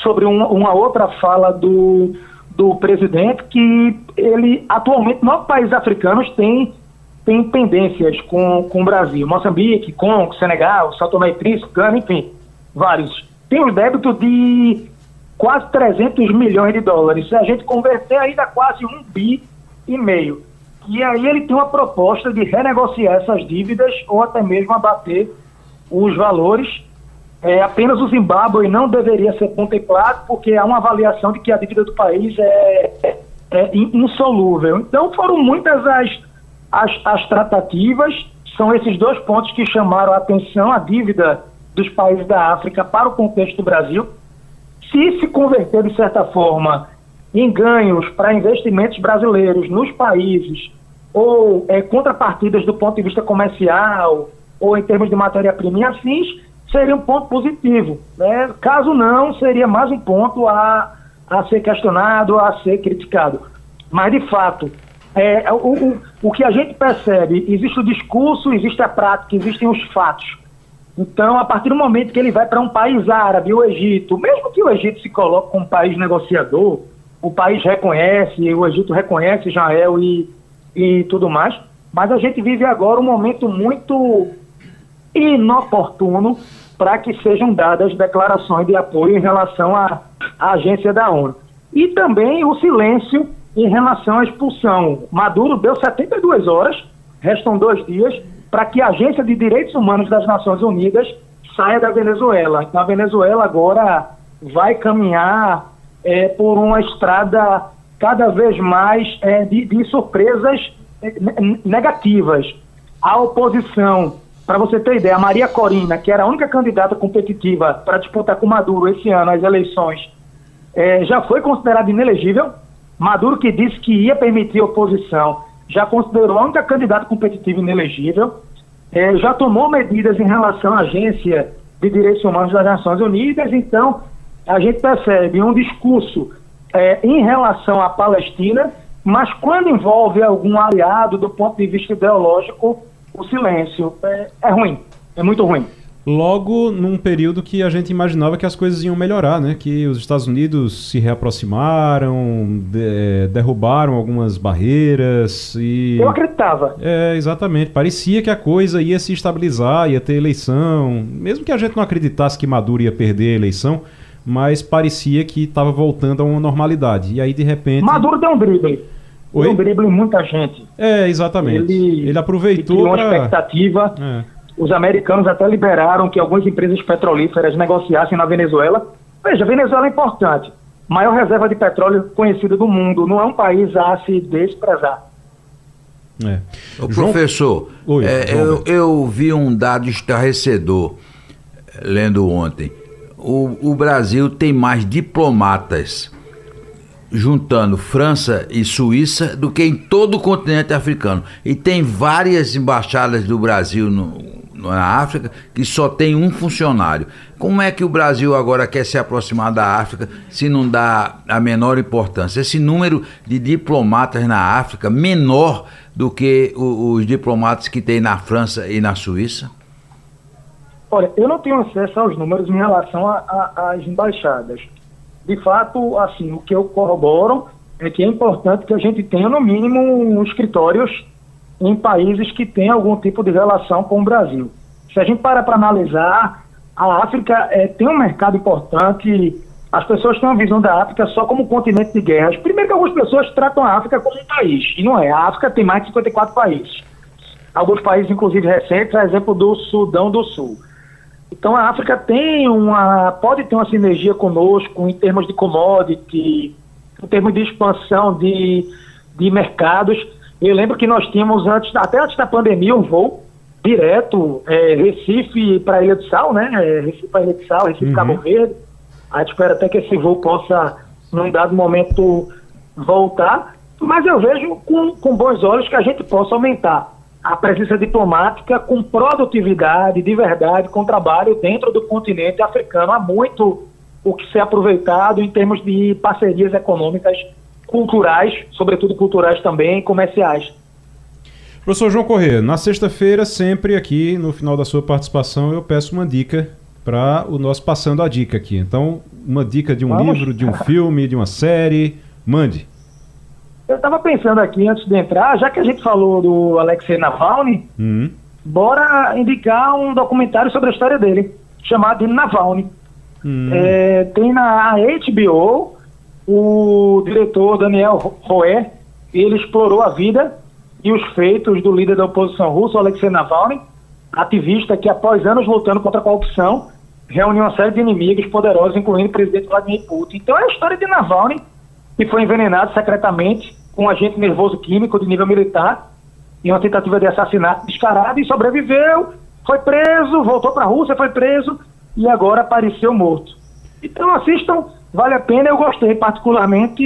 sobre um, uma outra fala do, do presidente que ele atualmente nove países africanos têm tem pendências com, com o Brasil. Moçambique, Congo, Senegal, São Tomé e Príncipe, Gana, enfim, vários. Tem um débito de quase 300 milhões de dólares. Se a gente converter ainda quase um bi e meio. E aí ele tem uma proposta de renegociar essas dívidas ou até mesmo abater os valores. É, apenas o Zimbábue não deveria ser contemplado, porque há uma avaliação de que a dívida do país é, é, é insolúvel. Então, foram muitas as, as, as tratativas, são esses dois pontos que chamaram a atenção, a dívida dos países da África para o contexto do Brasil. Se se converter, de certa forma, em ganhos para investimentos brasileiros nos países, ou é, contrapartidas do ponto de vista comercial, ou em termos de matéria-prima e afins, seria um ponto positivo. Né? Caso não, seria mais um ponto a, a ser questionado, a ser criticado. Mas, de fato, é, o, o, o que a gente percebe, existe o discurso, existe a prática, existem os fatos. Então, a partir do momento que ele vai para um país árabe, o Egito, mesmo que o Egito se coloque como um país negociador, o país reconhece, o Egito reconhece Israel e, e tudo mais, mas a gente vive agora um momento muito inoportuno para que sejam dadas declarações de apoio em relação à, à agência da ONU. E também o silêncio em relação à expulsão. Maduro deu 72 horas, restam dois dias, para que a Agência de Direitos Humanos das Nações Unidas saia da Venezuela. Então, a Venezuela agora vai caminhar é, por uma estrada cada vez mais é, de, de surpresas é, negativas. A oposição para você ter ideia, a Maria Corina, que era a única candidata competitiva para disputar com Maduro esse ano as eleições, é, já foi considerada inelegível. Maduro, que disse que ia permitir oposição, já considerou a única candidata competitiva inelegível. É, já tomou medidas em relação à Agência de Direitos Humanos das Nações Unidas. Então, a gente percebe um discurso é, em relação à Palestina, mas quando envolve algum aliado do ponto de vista ideológico, o silêncio. É, é ruim, é muito ruim. Logo num período que a gente imaginava que as coisas iam melhorar, né? Que os Estados Unidos se reaproximaram, de, derrubaram algumas barreiras e. Eu acreditava. É, exatamente. Parecia que a coisa ia se estabilizar, ia ter eleição. Mesmo que a gente não acreditasse que Maduro ia perder a eleição, mas parecia que estava voltando a uma normalidade. E aí, de repente. Maduro deu um drible. Oi? um drible em muita gente. É, exatamente. Ele, ele aproveitou criou uma expectativa. É. Os americanos até liberaram que algumas empresas petrolíferas negociassem na Venezuela. Veja, Venezuela é importante. Maior reserva de petróleo conhecida do mundo. Não é um país a se desprezar. É. O professor, Oi, é, eu, eu, vi um dado estarrecedor eh, lendo ontem. O, o Brasil tem mais diplomatas juntando França e Suíça do que em todo o continente africano. E tem várias embaixadas do Brasil no, na África que só tem um funcionário. Como é que o Brasil agora quer se aproximar da África se não dá a menor importância? Esse número de diplomatas na África menor do que o, os diplomatas que tem na França e na Suíça? Olha, eu não tenho acesso aos números em relação às embaixadas. De fato, assim, o que eu corroboro é que é importante que a gente tenha, no mínimo, escritórios em países que têm algum tipo de relação com o Brasil. Se a gente para para analisar, a África é, tem um mercado importante, as pessoas têm uma visão da África só como um continente de guerras. Primeiro que algumas pessoas tratam a África como um país, e não é. A África tem mais de 54 países. Alguns países, inclusive recentes, a exemplo do Sudão do Sul. Então a África tem uma, pode ter uma sinergia conosco em termos de commodity, em termos de expansão de, de mercados. Eu lembro que nós tínhamos, antes, até antes da pandemia, um voo direto, é, Recife para Ilha do Sal, né? É, Recife para Ilha do Sal, Recife uhum. Cabo Verde. A gente espera até que esse voo possa, num dado momento, voltar. Mas eu vejo com, com bons olhos que a gente possa aumentar a presença diplomática com produtividade, de verdade, com trabalho dentro do continente africano. Há muito o que ser aproveitado em termos de parcerias econômicas culturais, sobretudo culturais também, comerciais. Professor João Corrêa, na sexta-feira, sempre aqui, no final da sua participação, eu peço uma dica para o nosso Passando a Dica aqui. Então, uma dica de um Vamos. livro, de um filme, de uma série, mande. Eu estava pensando aqui, antes de entrar, já que a gente falou do Alexei Navalny, uhum. bora indicar um documentário sobre a história dele, chamado Navalny. Uhum. É, tem na HBO o diretor Daniel Roé, ele explorou a vida e os feitos do líder da oposição russa, Alexei Navalny, ativista que após anos lutando contra a corrupção, reuniu uma série de inimigos poderosos, incluindo o presidente Vladimir Putin. Então é a história de Navalny, que foi envenenado secretamente com um agente nervoso químico de nível militar, em uma tentativa de assassinato descarado, e sobreviveu, foi preso, voltou para a Rússia, foi preso, e agora apareceu morto. Então assistam, vale a pena, eu gostei particularmente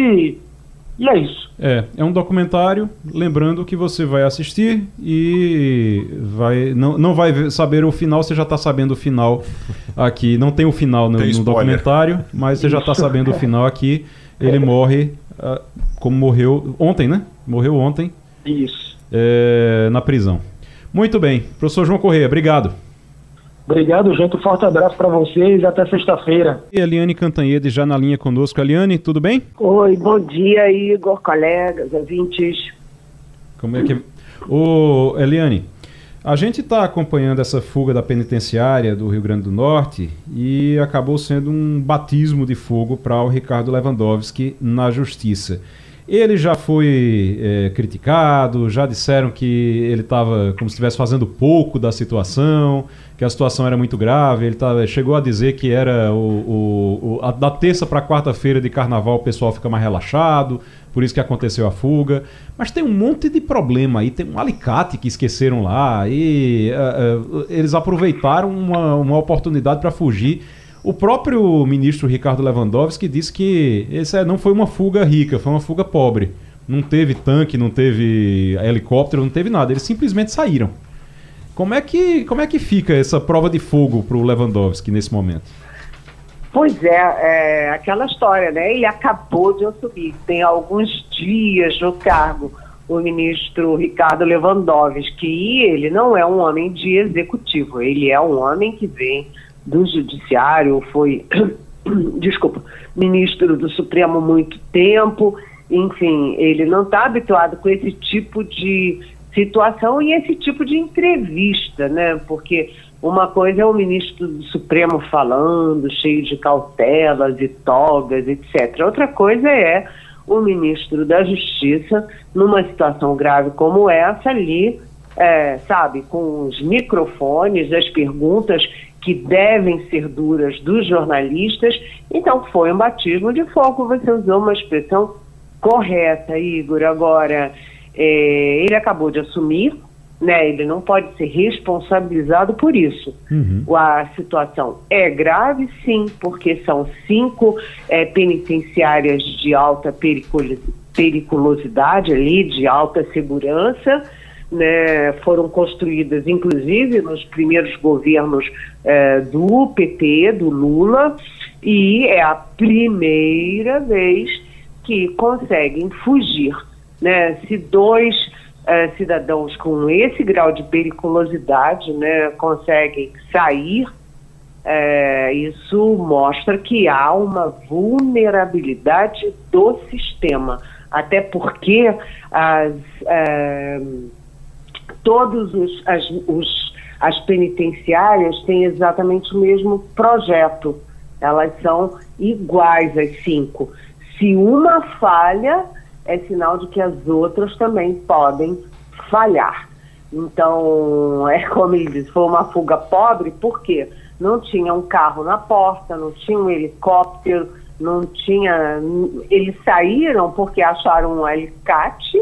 e é isso. É, é um documentário, lembrando que você vai assistir e vai não, não vai saber o final, você já está sabendo o final aqui. Não tem o final no, no documentário, mas você já está sabendo o final aqui. Ele morre uh, como morreu ontem, né? Morreu ontem. Isso. É, na prisão. Muito bem. Professor João Correia, obrigado. Obrigado, gente. Um forte abraço para vocês até sexta-feira. E Eliane Cantanhede já na linha conosco. Eliane, tudo bem? Oi, bom dia, Igor, colegas, ouvintes. Como é que. Ô, Eliane, a gente está acompanhando essa fuga da penitenciária do Rio Grande do Norte e acabou sendo um batismo de fogo para o Ricardo Lewandowski na justiça. Ele já foi é, criticado, já disseram que ele estava como se estivesse fazendo pouco da situação, que a situação era muito grave. Ele tá, chegou a dizer que era o, o, o a, da terça para quarta-feira de carnaval o pessoal fica mais relaxado, por isso que aconteceu a fuga. Mas tem um monte de problema aí, tem um alicate que esqueceram lá e uh, uh, eles aproveitaram uma, uma oportunidade para fugir o próprio ministro Ricardo Lewandowski disse que essa não foi uma fuga rica, foi uma fuga pobre. Não teve tanque, não teve helicóptero, não teve nada. Eles simplesmente saíram. Como é que, como é que fica essa prova de fogo para o Lewandowski nesse momento? Pois é, é, aquela história, né? Ele acabou de assumir, tem alguns dias no cargo, o ministro Ricardo Lewandowski, e ele não é um homem de executivo, ele é um homem que vem do Judiciário, foi, desculpa, ministro do Supremo muito tempo, enfim, ele não está habituado com esse tipo de situação e esse tipo de entrevista, né? Porque uma coisa é o ministro do Supremo falando, cheio de cautelas e togas, etc. Outra coisa é o ministro da Justiça, numa situação grave como essa, ali, é, sabe, com os microfones, as perguntas que devem ser duras dos jornalistas. Então, foi um batismo de fogo. Você usou uma expressão correta, Igor. Agora, É, ele acabou de assumir, né? Ele não pode ser responsabilizado por isso. Uhum. A situação é grave, sim, porque são cinco é, penitenciárias de alta periculosidade ali, de alta segurança. Né, foram construídas, inclusive, nos primeiros governos é, do PT, do Lula, e é a primeira vez que conseguem fugir. Né? Se dois uh, cidadãos com esse grau de periculosidade né, conseguem sair, uh, isso mostra que há uma vulnerabilidade do sistema. Até porque as, todos os, as, os, as penitenciárias têm exatamente o mesmo projeto. Elas são iguais as cinco. Se uma falha, é sinal de que as outras também podem falhar. Então, é como ele diz, foi uma fuga pobre, por quê? Não tinha um carro na porta, não tinha um helicóptero, não tinha. Eles saíram porque acharam um alicate,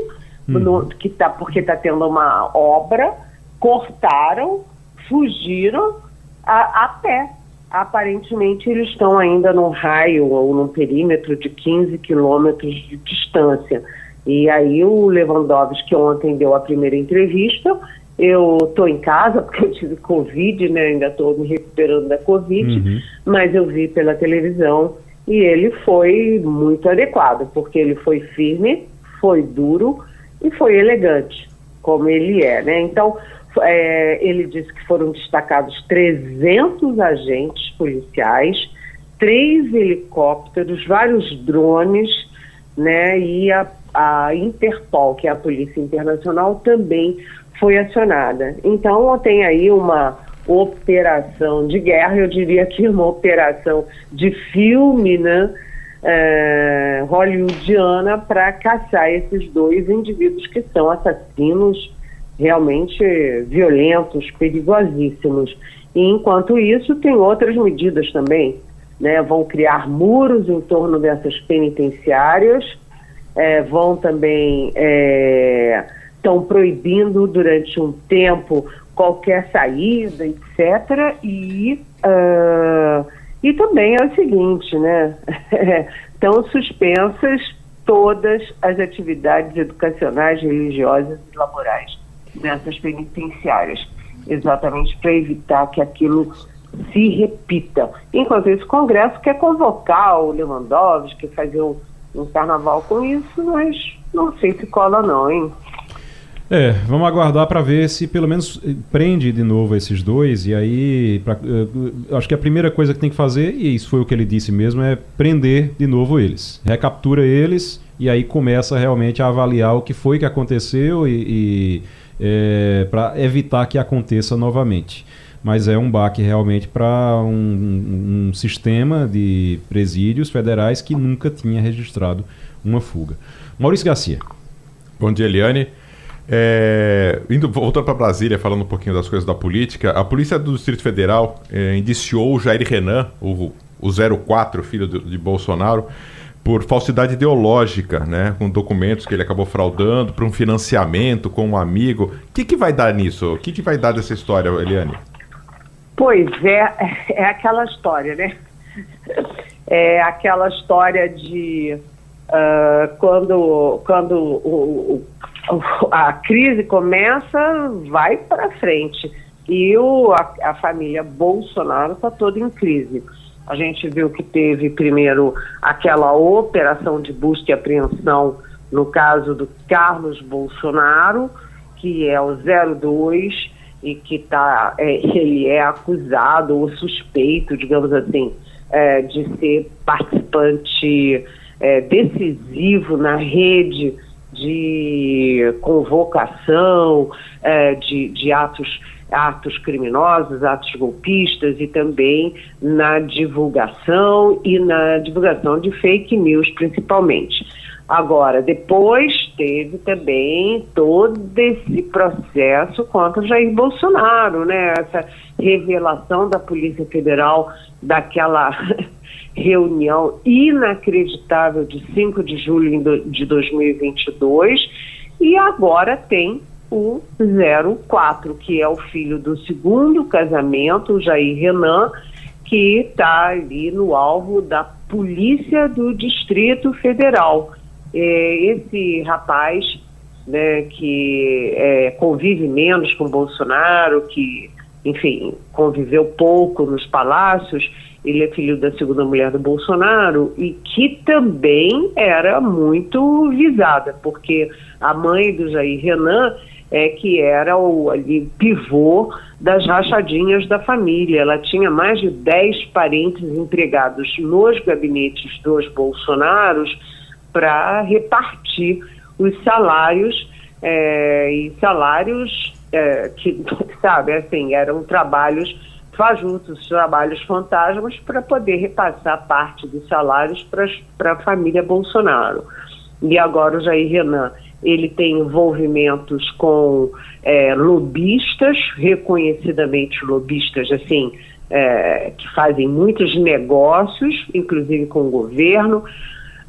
uhum. no, que tá, porque está tendo uma obra, cortaram, fugiram a, a pé aparentemente eles estão ainda num raio ou num perímetro de 15 quilômetros de distância. E aí o Lewandowski ontem deu a primeira entrevista. Eu estou em casa porque eu tive Covid, né? Ainda estou me recuperando da Covid, uhum. mas eu vi pela televisão e ele foi muito adequado, porque ele foi firme, foi duro e foi elegante, como ele é, né? Então, é, ele disse que foram destacados 300 agentes policiais, três helicópteros, vários drones, né? E a, a Interpol, que é a Polícia Internacional, também foi acionada. Então tem aí uma operação de guerra, eu diria que uma operação de filme, né? É, hollywoodiana para caçar esses dois indivíduos que são assassinos realmente violentos, perigosíssimos. E enquanto isso, tem outras medidas também. Né? Vão criar muros em torno dessas penitenciárias, é, vão também estão é, proibindo durante um tempo qualquer saída, etc. E, uh, e também é o seguinte, né? Estão suspensas todas as atividades educacionais, religiosas e laborais dessas penitenciárias, exatamente para evitar que aquilo se repita. Enquanto isso, o Congresso quer convocar o Lewandowski, fazer um, um carnaval com isso, mas não sei se cola não, hein? É, vamos aguardar para ver se pelo menos prende de novo esses dois. E aí, pra, uh, acho que a primeira coisa que tem que fazer, e isso foi o que ele disse mesmo, é prender de novo eles. Recaptura eles e aí começa realmente a avaliar o que foi que aconteceu e, e é, para evitar que aconteça novamente. Mas é um baque realmente para um, um sistema de presídios federais que nunca tinha registrado uma fuga. Maurício Garcia. Bom dia, Eliane. É, indo, voltando para Brasília, falando um pouquinho das coisas da política, a Polícia do Distrito Federal é, indiciou o Jair Renan, o, o 04, filho de, de Bolsonaro, por falsidade ideológica, né, com documentos que ele acabou fraudando, para um financiamento com um amigo. O que, que vai dar nisso? O que, que vai dar dessa história, Eliane? Pois é, é aquela história, né? É aquela história de uh, quando, quando o, o, a crise começa, vai para frente. E o, a, a família Bolsonaro está toda em crise. A gente viu que teve primeiro aquela operação de busca e apreensão no caso do Carlos Bolsonaro, que é o 02 e que tá, é, ele é acusado ou suspeito, digamos assim, é, de ser participante é, decisivo na rede de convocação é, de, de atos atos criminosos, atos golpistas e também na divulgação e na divulgação de fake news, principalmente. Agora, depois teve também todo esse processo contra Jair Bolsonaro, né? Essa revelação da Polícia Federal daquela reunião inacreditável de 5 de julho de 2022 e agora tem o 04, que é o filho do segundo casamento, o Jair Renan, que está ali no alvo da Polícia do Distrito Federal. É, esse rapaz, né, que é, convive menos com Bolsonaro, que, enfim, conviveu pouco nos palácios, ele é filho da segunda mulher do Bolsonaro e que também era muito visada, porque a mãe do Jair Renan é que era o ali, pivô das rachadinhas da família. Ela tinha mais de 10 parentes empregados nos gabinetes dos Bolsonaros para repartir os salários é, e salários é, que, sabe, assim, eram trabalhos fajutos, trabalhos fantasmas para poder repassar parte dos salários para a família Bolsonaro. E agora o Jair Renan ele tem envolvimentos com é, lobistas, reconhecidamente lobistas, assim, é, que fazem muitos negócios, inclusive com o governo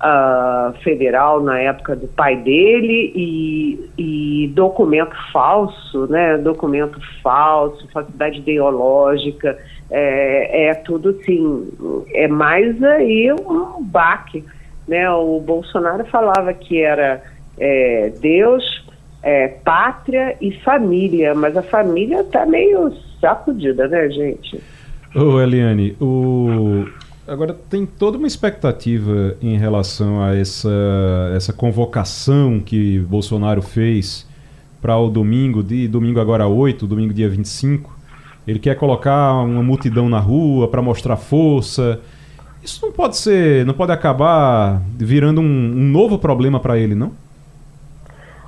uh, federal na época do pai dele, e, e, documento falso, né? Documento falso, falsidade ideológica, é, é tudo assim, é mais aí um baque. Né? O Bolsonaro falava que era é, Deus, é, pátria e família, mas a família está meio sacudida, né, gente? Ô, Eliane, o... agora tem toda uma expectativa em relação a essa, essa convocação que Bolsonaro fez para o domingo, de domingo agora 8, domingo dia 25. Ele quer colocar uma multidão na rua para mostrar força. Isso não pode ser, não pode acabar virando um, um novo problema para ele, não?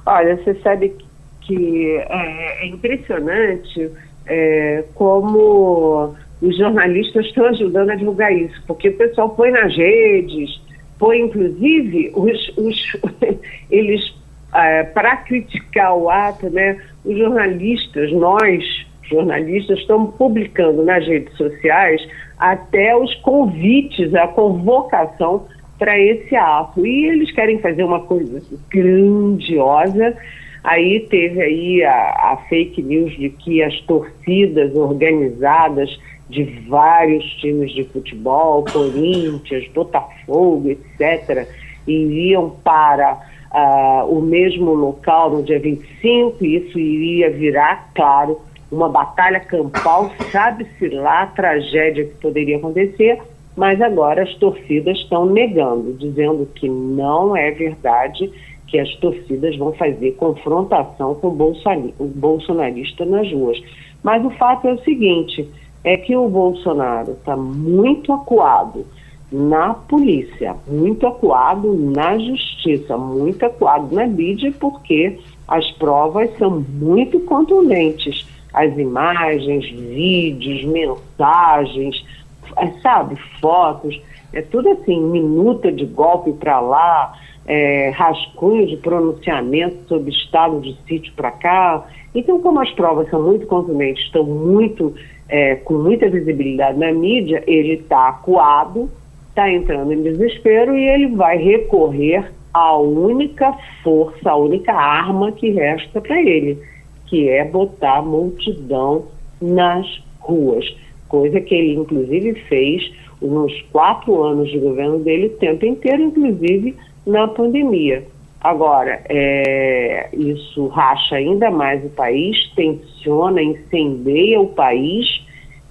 Olha, você sabe que é, é impressionante é, como os jornalistas estão ajudando a divulgar isso, porque o pessoal põe nas redes, põe inclusive os, os eles é, para criticar o ato, né? Os jornalistas, nós jornalistas, estamos publicando nas redes sociais até os convites, a convocação para esse ato. E eles querem fazer uma coisa grandiosa. Aí teve aí a, a fake news de que as torcidas organizadas de vários times de futebol, Corinthians, Botafogo, etc., iriam para uh, o mesmo local no dia 25, e isso iria virar, claro, uma batalha campal, sabe-se lá a tragédia que poderia acontecer, mas agora as torcidas estão negando, dizendo que não é verdade que as torcidas vão fazer confrontação com o bolsonarista nas ruas. Mas o fato é o seguinte, é que o Bolsonaro está muito acuado na polícia, muito acuado na justiça, muito acuado na mídia, porque as provas são muito contundentes. As imagens, vídeos, mensagens, é, sabe, fotos, é tudo assim, minuta de golpe para lá, é, rascunho de pronunciamento sobre estado de sítio para cá. Então, como as provas são muito contundentes, estão muito, é, com muita visibilidade na mídia, ele está acuado, está entrando em desespero e ele vai recorrer à única força, à única arma que resta para ele, que é botar multidão nas ruas coisa que ele inclusive fez nos quatro anos de governo dele, o tempo inteiro, inclusive na pandemia. Agora, é, isso racha ainda mais o país, tensiona, incendeia o país,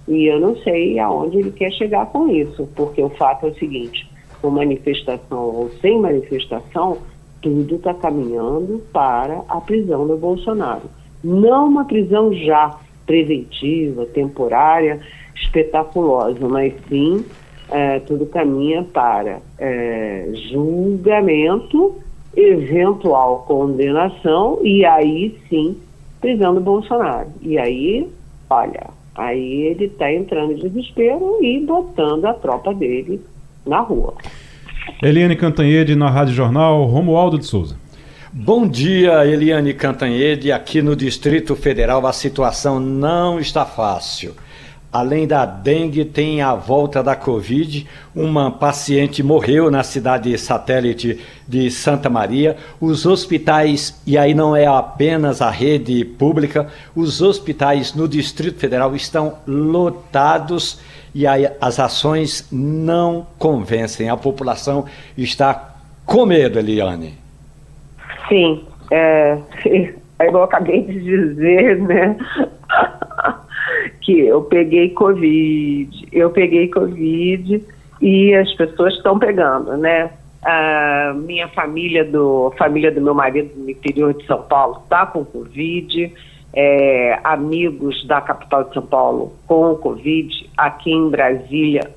e eu não sei aonde ele quer chegar com isso, porque o fato é o seguinte: com manifestação ou sem manifestação, tudo está caminhando para a prisão do Bolsonaro. Não uma prisão já preventiva, temporária, espetaculosa, mas sim é, tudo caminha para é, julgamento, eventual condenação e aí sim prisão do Bolsonaro. E aí, olha, aí ele está entrando em desespero e botando a tropa dele na rua. Eliane Cantanhede na Rádio Jornal, Romualdo de Souza. Bom dia, Eliane Cantanhede. Aqui no Distrito Federal a situação não está fácil Além da dengue, tem a volta da Covid. Uma paciente morreu na cidade satélite de Santa Maria. Os hospitais, e aí não é apenas a rede pública, os hospitais no Distrito Federal estão lotados e aí as ações não convencem. A população está com medo, Eliane. Sim, é, é eu acabei de dizer, né? Que eu peguei Covid, eu peguei Covid e as pessoas estão pegando, né? A minha família do família do meu marido no interior de São Paulo está com Covid, é, amigos da capital de São Paulo com Covid, aqui em Brasília,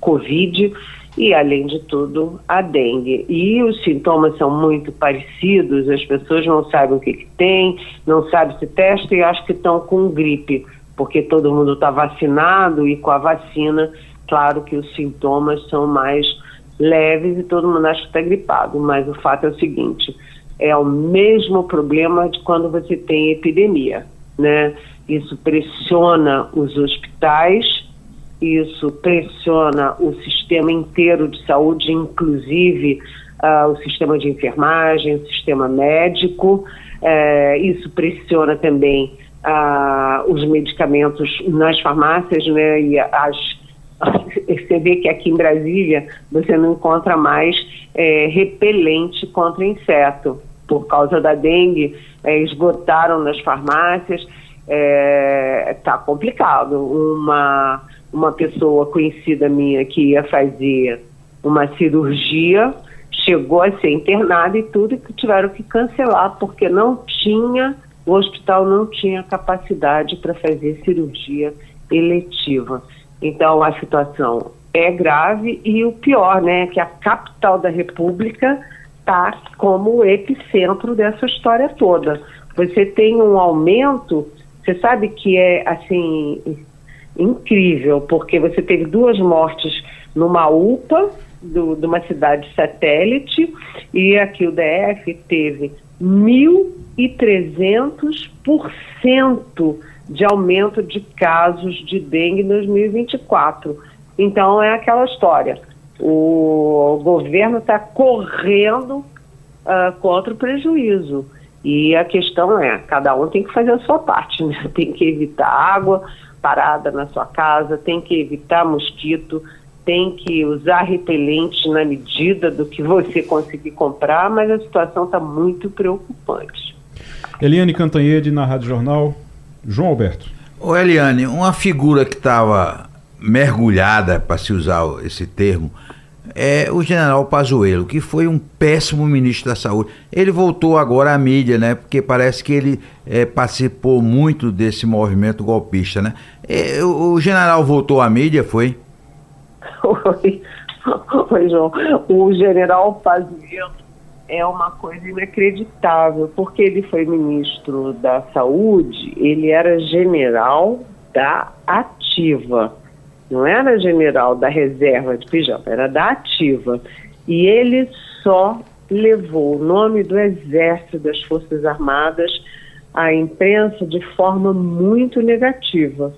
Covid e, além de tudo, a dengue. E os sintomas são muito parecidos, as pessoas não sabem o que, que tem, não sabem se testa e acham que estão com gripe porque todo mundo está vacinado e com a vacina, claro que os sintomas são mais leves e todo mundo acha que está gripado, mas o fato é o seguinte, é o mesmo problema de quando você tem epidemia, né? Isso pressiona os hospitais, isso pressiona o sistema inteiro de saúde, inclusive uh, o sistema de enfermagem, o sistema médico, uh, isso pressiona também ah, os medicamentos nas farmácias, né? E as, você vê que aqui em Brasília você não encontra mais é, repelente contra inseto. Por causa da dengue, é, esgotaram nas farmácias. Está é, tá complicado. Uma, uma pessoa conhecida minha que ia fazer uma cirurgia chegou a ser internada e tudo, e tiveram que cancelar porque não tinha o hospital não tinha capacidade para fazer cirurgia eletiva. Então a situação é grave e o pior, né, é que a capital da República está como o epicentro dessa história toda. Você tem um aumento, você sabe que é assim incrível, porque você teve duas mortes numa UPA do, de uma cidade satélite e aqui o DF teve 1.300% de aumento de casos de dengue em 2024. Então é aquela história. O governo está correndo uh, contra o prejuízo. E a questão é, cada um tem que fazer a sua parte, né? Tem que evitar água parada na sua casa, tem que evitar mosquito, tem que usar repelente na medida do que você conseguir comprar, mas a situação está muito preocupante. Eliane Cantanhede, na Rádio Jornal. João Alberto. Ô Eliane, uma figura que estava mergulhada, para se usar esse termo, é o general Pazuello, que foi um péssimo ministro da Saúde. Ele voltou agora à mídia, né? Porque parece que ele é, participou muito desse movimento golpista, né? O, o general voltou à mídia, foi? Oi, João. O general Pazuello é uma coisa inacreditável, porque ele foi ministro da Saúde, ele era general da ativa, não era general da reserva de pijama, era da ativa. E ele só levou o nome do Exército das Forças Armadas à imprensa de forma muito negativa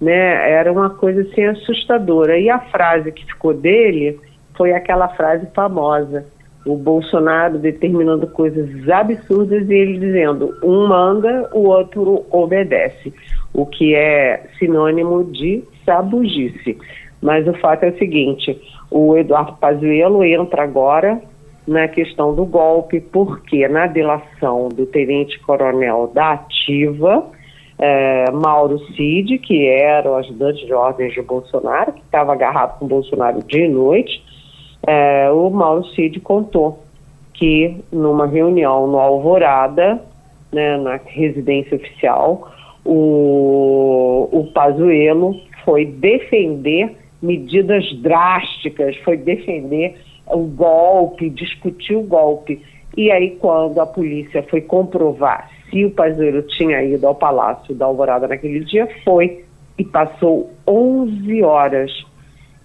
né? Era uma coisa assim assustadora. E a frase que ficou dele foi aquela frase famosa: o Bolsonaro determinando coisas absurdas e ele dizendo um manda, o outro obedece, o que é sinônimo de sabugice. Mas o fato é o seguinte: o Eduardo Pazuello entra agora na questão do golpe, porque na delação do tenente-coronel da Ativa é, Mauro Cid, que era o ajudante de ordens de Bolsonaro, que estava agarrado com Bolsonaro dia e noite, é, o Mauro Cid contou que numa reunião no Alvorada, né, na residência oficial, o, o Pazuello foi defender medidas drásticas, foi defender o golpe, discutir o golpe. E aí, quando a polícia foi comprovar se o Pazuello tinha ido ao Palácio da Alvorada naquele dia, foi e passou 11 horas.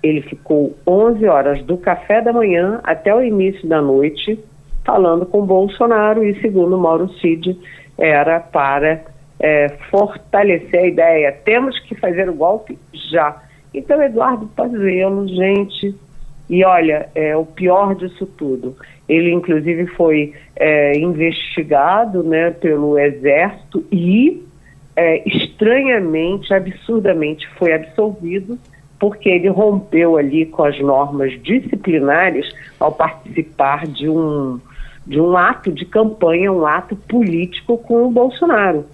Ele ficou 11 horas do café da manhã até o início da noite falando com Bolsonaro e, segundo Mauro Cid, era para é, fortalecer a ideia. Temos que fazer o golpe já. Então, Eduardo Pazuello, gente, e olha, é o pior disso tudo. Ele, inclusive, foi é, investigado né, pelo Exército e, é, estranhamente, absurdamente, foi absolvido porque ele rompeu ali com as normas disciplinares ao participar de um, de um ato de campanha, um ato político com o Bolsonaro.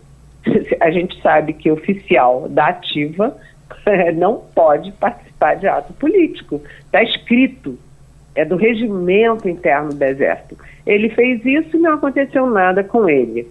A gente sabe que oficial da ativa não pode participar de ato político. Está escrito, é do regimento interno do Exército. Ele fez isso e não aconteceu nada com ele.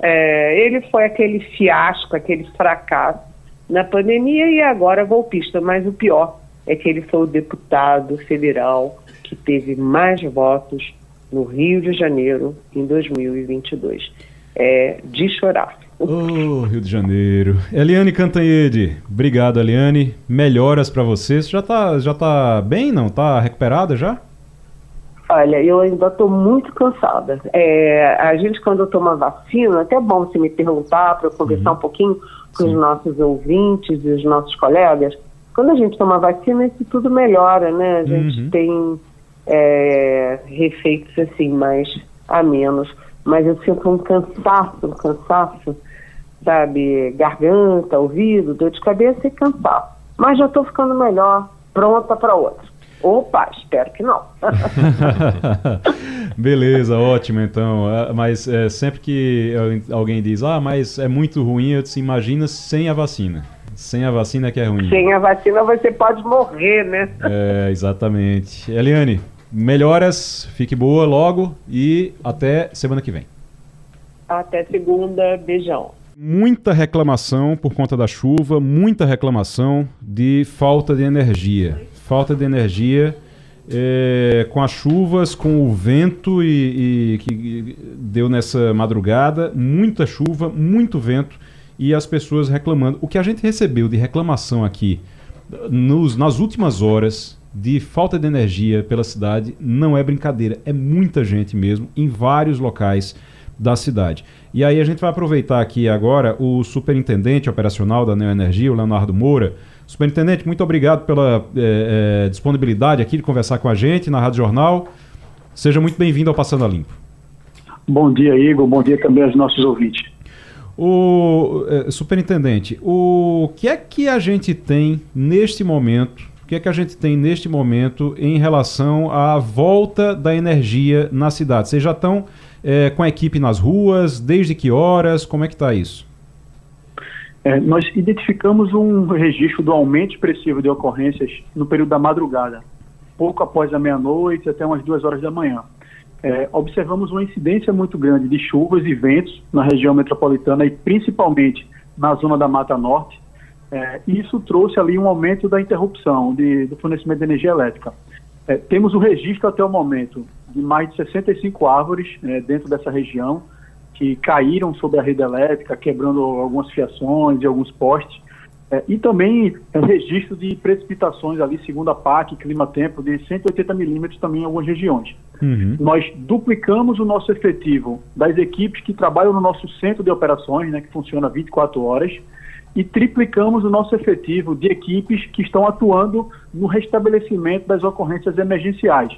É, ele foi aquele fiasco, aquele fracasso na pandemia e agora golpista. Mas o pior é que ele foi o deputado federal que teve mais votos no Rio de Janeiro em 2022. É de chorar. Oh, Rio de Janeiro. Eliane Cantanhede, obrigado, Eliane. Melhoras para você. Você já tá, já tá bem, não? Tá recuperada já? Olha, eu ainda estou muito cansada. É, a gente, quando toma vacina, até é bom você me perguntar para eu conversar uhum. um pouquinho com Sim. os nossos ouvintes e os nossos colegas. Quando a gente toma vacina, isso tudo melhora, né? A gente uhum. tem é, refeitos assim mais a menos. Mas eu sinto um cansaço, um cansaço, sabe? Garganta, ouvido, dor de cabeça e cansaço. Mas já estou ficando melhor, pronta para outra. Opa, espero que não. Beleza, ótimo então. É, mas é, sempre que alguém diz, ah, mas é muito ruim, eu disse, imagina sem a vacina. Sem a vacina que é ruim. Sem a vacina você pode morrer, né? É, exatamente. Eliane, melhoras, fique boa logo e até semana que vem. Até segunda, beijão. Muita reclamação por conta da chuva, muita reclamação de falta de energia falta de energia é, com as chuvas, com o vento e, e, que deu nessa madrugada, muita chuva, muito vento e as pessoas reclamando. O que a gente recebeu de reclamação aqui nos, nas últimas horas de falta de energia pela cidade não é brincadeira, é muita gente mesmo em vários locais da cidade. E aí a gente vai aproveitar aqui agora o superintendente operacional da Neoenergia, o Leonardo Moura Superintendente, muito obrigado pela é, é, disponibilidade aqui de conversar com a gente na Rádio Jornal. Seja muito bem-vindo ao Passando a Limpo. Bom dia, Igor. Bom dia também aos nossos ouvintes. O é, superintendente, o que é que a gente tem neste momento? O que é que a gente tem neste momento em relação à volta da energia na cidade? Vocês já estão é, com a equipe nas ruas? Desde que horas? Como é que está isso? É, nós identificamos um registro do aumento expressivo de ocorrências no período da madrugada, pouco após a meia-noite até umas duas horas da manhã. É, observamos uma incidência muito grande de chuvas e ventos na região metropolitana e principalmente na zona da Mata Norte. É, isso trouxe ali um aumento da interrupção de, do fornecimento de energia elétrica. É, temos o registro até o momento de mais de 65 árvores é, dentro dessa região, que caíram sobre a rede elétrica, quebrando algumas fiações e alguns postes. É, e também é, registro de precipitações ali, segundo a PAC, clima-tempo, de 180 milímetros também em algumas regiões. Uhum. Nós duplicamos o nosso efetivo das equipes que trabalham no nosso centro de operações, né, que funciona 24 horas, e triplicamos o nosso efetivo de equipes que estão atuando no restabelecimento das ocorrências emergenciais.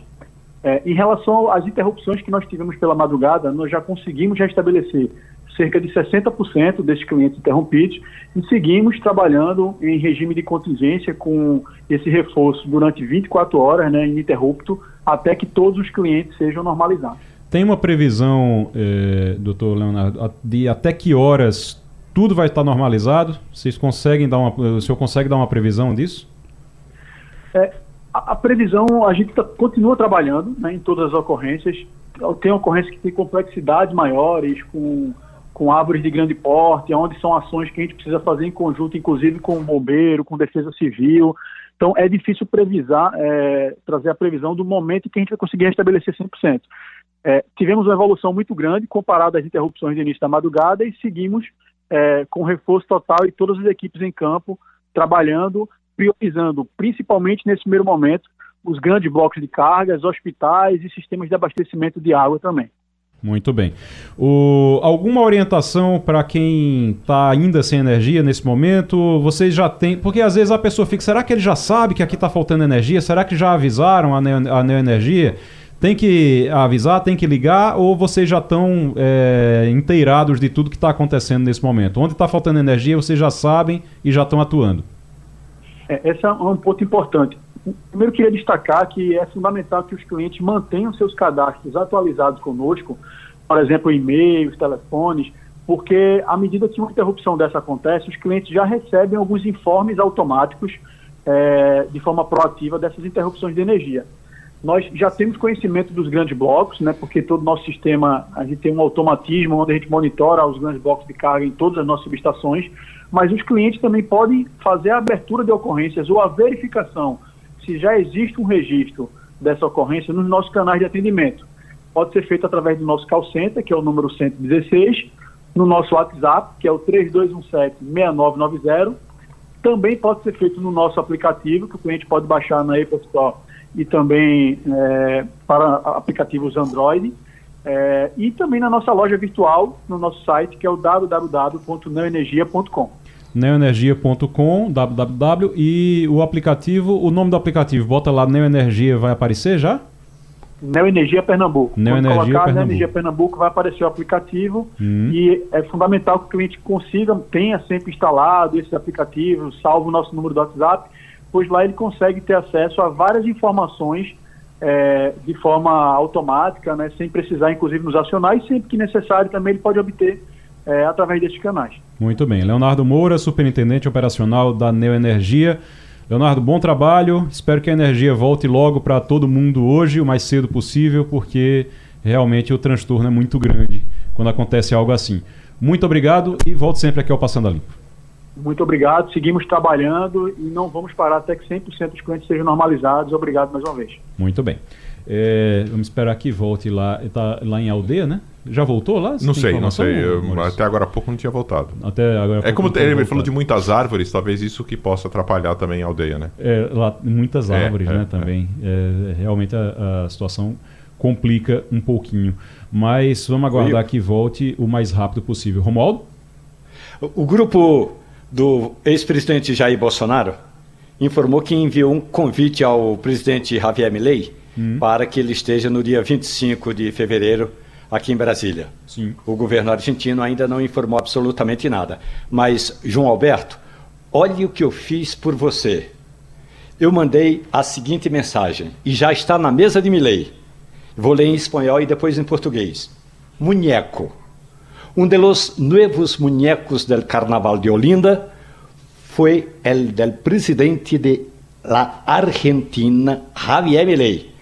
É, em relação às interrupções que nós tivemos pela madrugada, nós já conseguimos restabelecer cerca de 60% desses clientes interrompidos e seguimos trabalhando em regime de contingência com esse reforço durante 24 horas, né, ininterrupto, até que todos os clientes sejam normalizados. Tem uma previsão, eh, doutor Leonardo, de até que horas tudo vai estar normalizado? Vocês conseguem dar uma, o senhor consegue dar uma previsão disso? É, a, previsão, a gente tá, continua trabalhando né, em todas as ocorrências. Tem ocorrências que têm complexidades maiores, com, com árvores de grande porte, onde são ações que a gente precisa fazer em conjunto, inclusive com o bombeiro, com defesa civil. Então, é difícil previsar, é, trazer a previsão do momento que a gente vai conseguir restabelecer 100%. É, tivemos uma evolução muito grande comparada às interrupções de início da madrugada e seguimos é, com reforço total e todas as equipes em campo trabalhando priorizando, principalmente nesse primeiro momento, os grandes blocos de cargas, hospitais e sistemas de abastecimento de água também. Muito bem. O, alguma orientação para quem está ainda sem energia nesse momento? Vocês já têm. Porque às vezes a pessoa fica, será que ele já sabe que aqui está faltando energia? Será que já avisaram a, Neo, a Neoenergia? Tem que avisar, tem que ligar, ou vocês já estão é, inteirados de tudo que está acontecendo nesse momento? Onde está faltando energia, vocês já sabem e já estão atuando? É, esse é um ponto importante. Primeiro, queria destacar que é fundamental que os clientes mantenham seus cadastros atualizados conosco, por exemplo, e-mails, telefones, porque à medida que uma interrupção dessa acontece, os clientes já recebem alguns informes automáticos é, de forma proativa dessas interrupções de energia. Nós já temos conhecimento dos grandes blocos, né, porque todo o nosso sistema, a gente tem um automatismo onde a gente monitora os grandes blocos de carga em todas as nossas subestações, mas os clientes também podem fazer a abertura de ocorrências ou a verificação se já existe um registro dessa ocorrência nos nossos canais de atendimento. Pode ser feito através do nosso call center, que é o número 116, no nosso WhatsApp, que é o 3217-6990. Também pode ser feito no nosso aplicativo, que o cliente pode baixar na Apple Store e também é, para aplicativos Android. É, e também na nossa loja virtual, no nosso site, que é o www.neoenergia.com neoenergia.com, www, e o aplicativo, o nome do aplicativo, bota lá Neoenergia, vai aparecer já? Neoenergia Pernambuco. Neoenergia Quando colocar Pernambuco. Neoenergia Pernambuco vai aparecer o aplicativo hum. e é fundamental que o cliente consiga, tenha sempre instalado esse aplicativo, salvo o nosso número do WhatsApp, pois lá ele consegue ter acesso a várias informações é, de forma automática, né, sem precisar, inclusive, nos acionar e sempre que necessário também ele pode obter é, através desses canais. Muito bem. Leonardo Moura, superintendente operacional da Neoenergia. Leonardo, bom trabalho. Espero que a energia volte logo para todo mundo hoje, o mais cedo possível, porque realmente o transtorno é muito grande quando acontece algo assim. Muito obrigado e volte sempre aqui ao Passando a Limpo. Muito obrigado. Seguimos trabalhando e não vamos parar até que 100% dos clientes sejam normalizados. Obrigado mais uma vez. Muito bem. É, vamos esperar que volte lá. Está lá em aldeia, né? Já voltou lá? Você não sei, não sei. Eu, até agora há pouco não tinha voltado. Até agora É como ele falou de muitas árvores, talvez isso que possa atrapalhar também a aldeia, né? É, lá muitas é, árvores, é, né? É. Também. É, realmente a, a, situação complica um pouquinho. Mas vamos aguardar que volte o mais rápido possível. Romualdo? O grupo do ex-presidente Jair Bolsonaro informou que enviou um convite ao presidente Javier Milei hum. para que ele esteja no dia 25 de fevereiro aqui em Brasília. Sim. O governo argentino ainda não informou absolutamente nada. Mas, João Alberto, olhe o que eu fiz por você. Eu mandei a seguinte mensagem, e já está na mesa de Milei. Vou ler em espanhol e depois em português. Muñeco. Um de los nuevos muñecos del Carnaval de Olinda foi el del presidente de la Argentina, Javier Milei.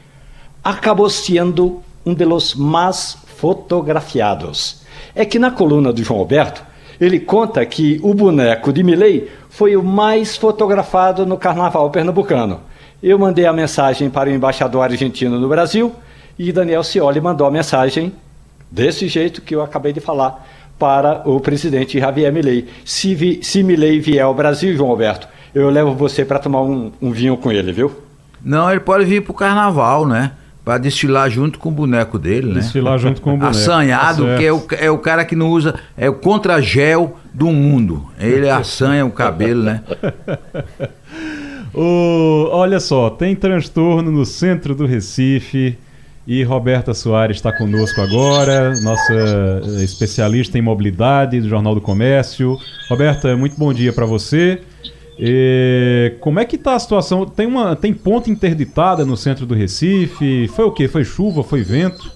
Acabou sendo um de los mais fotografiados. É que na coluna do João Alberto, ele conta que o boneco de Milley foi o mais fotografado no carnaval pernambucano. Eu mandei a mensagem para o embaixador argentino no Brasil e Daniel Cioli mandou a mensagem desse jeito que eu acabei de falar para o presidente Javier Milley. Se, vi, se Milley vier ao Brasil, João Alberto, eu levo você para tomar um, um vinho com ele, viu? Não, ele pode vir para o carnaval, né? Para desfilar junto com o boneco dele, né? Desfilar junto com o boneco. Assanhado, tá que é o, é o cara que não usa. É o contra-gel do mundo. Ele assanha o cabelo, né? o, olha só, tem transtorno no centro do Recife. E Roberta Soares está conosco agora, nossa eh, especialista em mobilidade do Jornal do Comércio. Roberta, muito bom dia para você. E como é que está a situação? Tem, uma, tem ponte interditada no centro do Recife? Foi o quê? Foi chuva? Foi vento?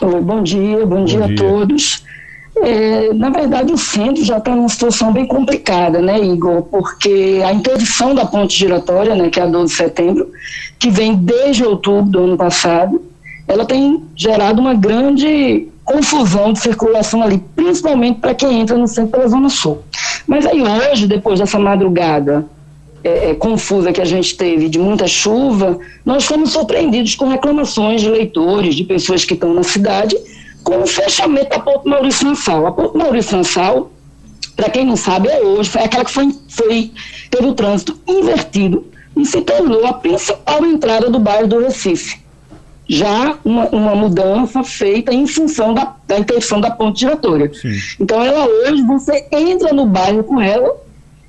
Bom dia, bom, bom dia, dia, a todos. É, na verdade, o centro já está numa situação bem complicada, né, Igor? Porque a interdição da ponte giratória, né, que é a 12 de setembro, que vem desde outubro do ano passado, ela tem gerado uma grande confusão de circulação ali, principalmente para quem entra no centro pela Zona Sul. Mas aí hoje, depois dessa madrugada é, é, confusa que a gente teve de muita chuva, nós fomos surpreendidos com reclamações de leitores, de pessoas que estão na cidade, com o fechamento da Ponte Maurício Nassau. A Ponte Maurício Nassau, para quem não sabe, é hoje, foi aquela que foi, foi, teve o trânsito invertido e se tornou a principal entrada do bairro do Recife. já uma, uma mudança feita em função da, da interdição da ponte giratória. Então, ela hoje, você entra no bairro com ela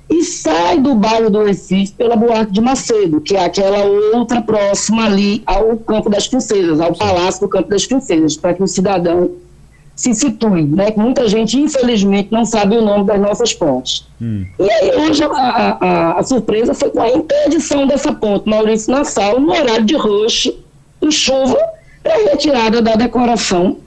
e sai do bairro do Recife pela Boate de Macedo, que é aquela outra próxima ali ao Campo das Princesas, ao Palácio do Campo das Princesas, para que o cidadão se situe, né? Que muita gente, infelizmente, não sabe o nome das nossas pontes. Hum. E aí, hoje, a, a, a, surpresa foi com a interdição dessa ponte Maurício Nassau no horário de rush e chuva para retirada da decoração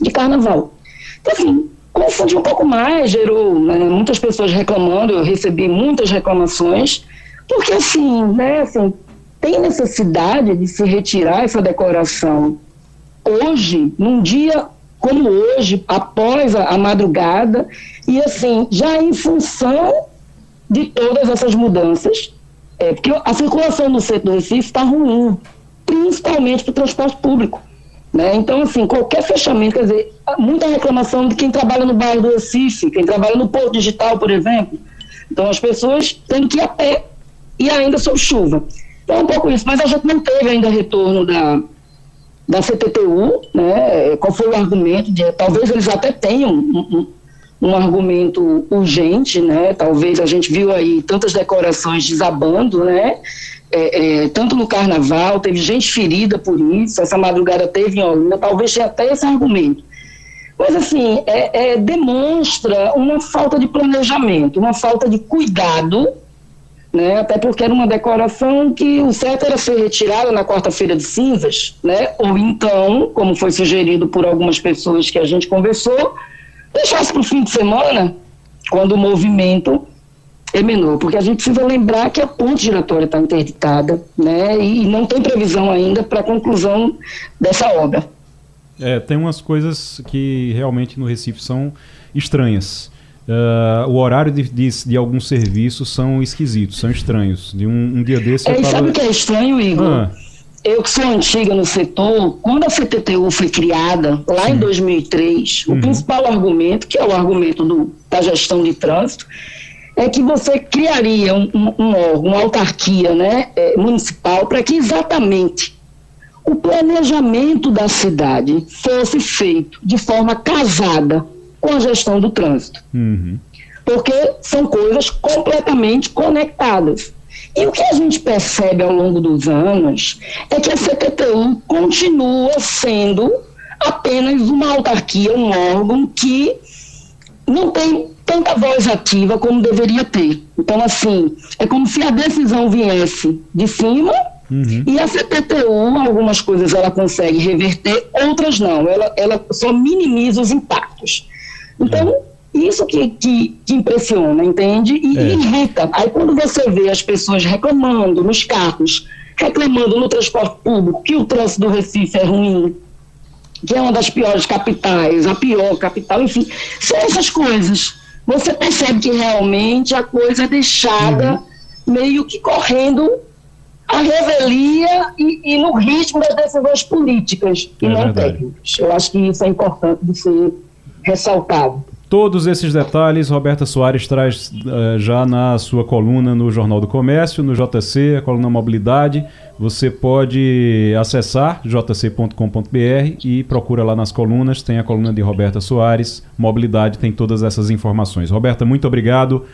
de carnaval. Então, assim, confundiu um pouco mais, gerou né, muitas pessoas reclamando, eu recebi muitas reclamações, porque, assim, né, assim, tem necessidade de se retirar essa decoração hoje, num dia como hoje, após a, a madrugada, e assim, já em função de todas essas mudanças, é, porque a circulação no centro do Recife está ruim, principalmente para o transporte público. Né? Então, assim, qualquer fechamento, quer dizer, muita reclamação de quem trabalha no bairro do Recife, quem trabalha no Porto Digital, por exemplo. Então, as pessoas têm que ir a pé e ainda sob chuva. Então, é um pouco isso. Mas a gente não teve ainda retorno da, da CTTU, né, qual foi o argumento, de, talvez eles até tenham um, um, um, argumento urgente, né, talvez a gente viu aí tantas decorações desabando, né, é, é, tanto no carnaval, teve gente ferida por isso, essa madrugada teve em Olinda, talvez tenha até esse argumento. Mas, assim, é, é demonstra uma falta de planejamento, uma falta de cuidado né? Até porque era uma decoração que o certo era ser retirada na quarta-feira de cinzas, né? Ou então, como foi sugerido por algumas pessoas que a gente conversou, deixasse para o fim de semana, quando o movimento é menor, porque a gente precisa lembrar que a ponte giratória está interditada, né? E não tem previsão ainda para a conclusão dessa obra. É, tem umas coisas que realmente no Recife são estranhas. Uh, o horário de, de, de, alguns serviços são esquisitos, são estranhos. De um, um dia desse. É, sabe o que é estranho, Igor? Ah. Eu que sou antiga no setor, quando a CTTU foi criada, lá Sim. em 2003, uhum. o principal argumento, que é o argumento do, da gestão de trânsito, é que você criaria um, um, órgão, uma autarquia né, é, municipal para que exatamente o planejamento da cidade fosse feito de forma casada com a gestão do trânsito. Uhum. Porque são coisas completamente conectadas. E o que a gente percebe ao longo dos anos é que a CPTU continua sendo apenas uma autarquia, um órgão que não tem tanta voz ativa como deveria ter. Então, assim, é como se a decisão viesse de cima uhum. e a CPTU, algumas coisas ela consegue reverter, outras não. Ela, ela só minimiza os impactos. Então, é. isso que, que, que, impressiona, entende? E, é. irrita. Aí quando você vê as pessoas reclamando nos carros, reclamando no transporte público que o trânsito do Recife é ruim, que é uma das piores capitais, a pior capital, enfim, são essas coisas. Você percebe que realmente a coisa é deixada uhum. meio que correndo a revelia e, e, no ritmo das decisões políticas e é não técnicas. Eu acho que isso é importante de ser ressaltado. Todos esses detalhes Roberta Soares traz uh, já na sua coluna no Jornal do Comércio, no JC, a coluna Mobilidade. Você pode acessar jc.com.br e procura lá nas colunas, tem a coluna de Roberta Soares, Mobilidade, tem todas essas informações. Roberta, muito obrigado.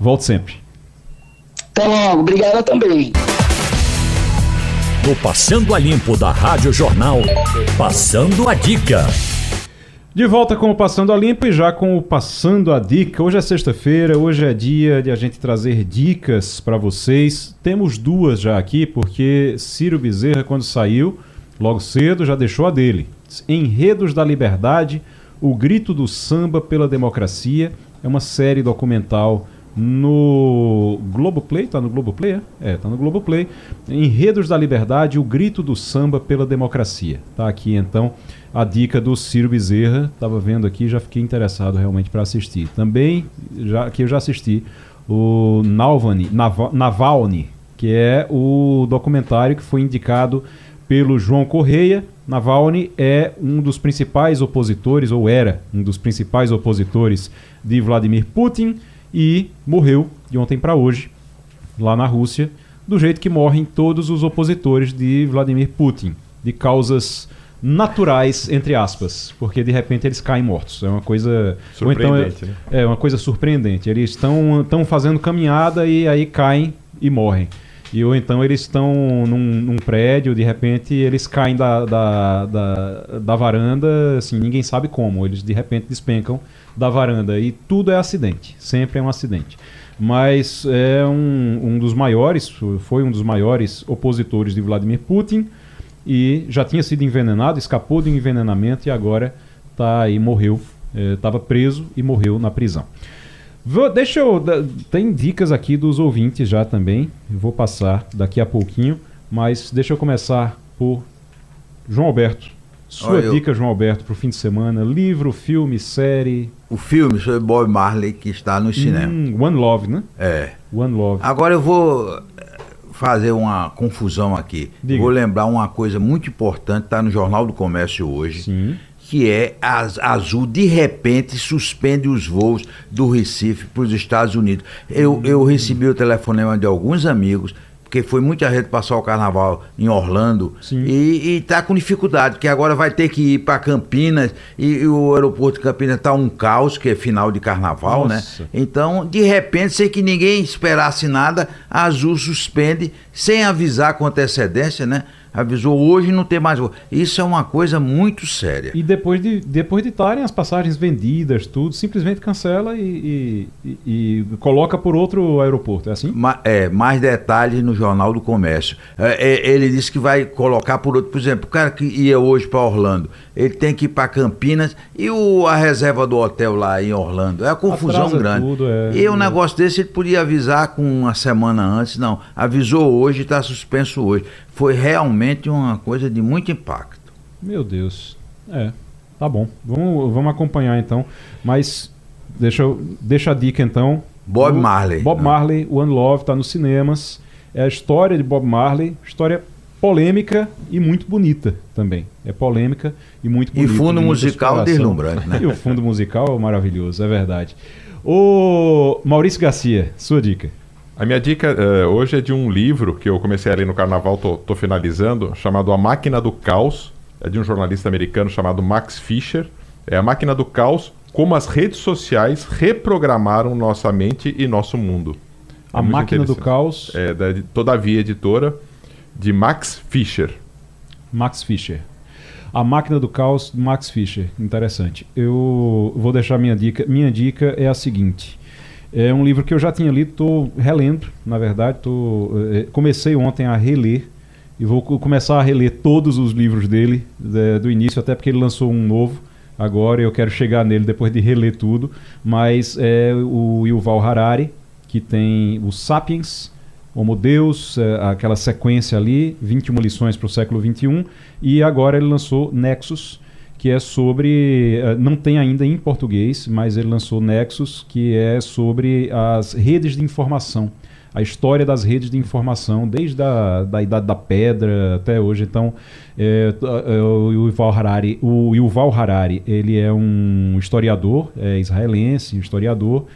Volte sempre. Até logo, obrigada também. No Passando a Limpo da Rádio Jornal, passando a dica. De volta com o Passando a Limpo e já com o Passando a Dica. Hoje é sexta-feira, hoje é dia de a gente trazer dicas para vocês. Temos duas já aqui, porque Ciro Bezerra, quando saiu, logo cedo, já deixou a dele. Enredos da Liberdade, o grito do samba pela democracia. É uma série documental no Globoplay, tá no Globoplay, é? É, tá no Globoplay. Enredos da Liberdade, o grito do samba pela democracia. Tá aqui então a dica do Ciro Bezerra. Estava vendo aqui, já fiquei interessado realmente para assistir. Também, já que eu já assisti o Navalny, Navalny, que é o documentário que foi indicado pelo João Correia. Navalny é um dos principais opositores, ou era um dos principais opositores de Vladimir Putin e morreu de ontem para hoje, lá na Rússia, do jeito que morrem todos os opositores de Vladimir Putin de causas naturais, entre aspas, porque de repente eles caem mortos. É uma coisa. Ou então é, né? é uma coisa surpreendente. Eles estão fazendo caminhada e aí caem e morrem. E ou então eles estão num, num, prédio, de repente eles caem da, da, da, da, varanda, assim, ninguém sabe como. Eles de repente despencam da varanda. E tudo é acidente. Sempre é um acidente. Mas é um, um dos maiores, foi um dos maiores opositores de Vladimir Putin e já tinha sido envenenado, escapou do envenenamento e agora tá aí, morreu. Estava é, preso e morreu na prisão. Vou, deixa eu. Tem dicas aqui dos ouvintes já também. Vou passar daqui a pouquinho. Mas deixa eu começar por João Alberto. Sua Olha, dica, eu... João Alberto, para o fim de semana: livro, filme, série. O filme sobre Bob Marley que está no cinema. Hum, One Love, né? É. One Love. Agora eu vou fazer uma confusão aqui. Diga. Vou lembrar uma coisa muito importante, está no Jornal do Comércio hoje. Sim que é a Azul de repente suspende os voos do Recife para os Estados Unidos. Eu, eu recebi o telefonema de alguns amigos porque foi muita gente passar o carnaval em Orlando Sim. e está com dificuldade, que agora vai ter que ir para Campinas e, e, o aeroporto de Campinas está um caos, que é final de carnaval, né? Nossa. né? Então, de repente, sem que ninguém esperasse nada, a Azul suspende sem avisar com antecedência, né? Avisou hoje não tem mais voo. Isso é uma coisa muito séria. E depois de depois de estarem as passagens vendidas, tudo, simplesmente cancela e, e, e, coloca por outro aeroporto, é assim? Ma, é, mais detalhes no Jornal do Comércio. É, é, ele disse que vai colocar por outro, por exemplo, o cara que ia hoje para Orlando, ele tem que ir para Campinas e o, a reserva do hotel lá em Orlando. É a confusão Atrasa grande. Tudo, é, e um negócio desse ele podia avisar com uma semana antes, não. Avisou hoje e está suspenso hoje. Foi realmente uma coisa de muito impacto. Meu Deus. É, tá bom. Vamos, vamos acompanhar então. Mas deixa, deixa a dica então. Bob Marley. Bob né? Marley, One Love, está nos cinemas. É a história de Bob Marley, história polêmica e muito bonita também. É polêmica e muito bonita. E fundo musical deslumbrante, né? E o fundo musical maravilhoso, é verdade. O Maurício Garcia, sua dica. A minha dica uh, hoje é de um livro que eu comecei a ler no carnaval, tô, tô finalizando, chamado A Máquina do Caos. É de um jornalista americano chamado Max Fischer. É a Máquina do Caos, como as redes sociais reprogramaram nossa mente e nosso mundo. É a Máquina do Caos. É da Todavia Editora de Max Fischer. Max Fischer. A Máquina do Caos, Max Fischer. Interessante. Eu vou deixar minha dica. Minha dica é a seguinte. É um livro que eu já tinha lido, estou relendo, na verdade. Tô, é, comecei ontem a reler e vou começar a reler todos os livros dele, é, do início, até porque ele lançou um novo agora. Eu quero chegar nele depois de reler tudo. Mas é o Yuval Harari, que tem o Sapiens, Homo Deus, é, aquela sequência ali, 21 lições para o século 21, e agora ele lançou Nexus, que é sobre. É, não tem ainda em português, mas ele lançou Nexus, que é sobre as redes de informação. A história das redes de informação, desde a da Idade da Pedra até hoje. Então, é, é, o, Yuval Harari, o Yuval Harari, ele é um historiador, é israelense, historiador,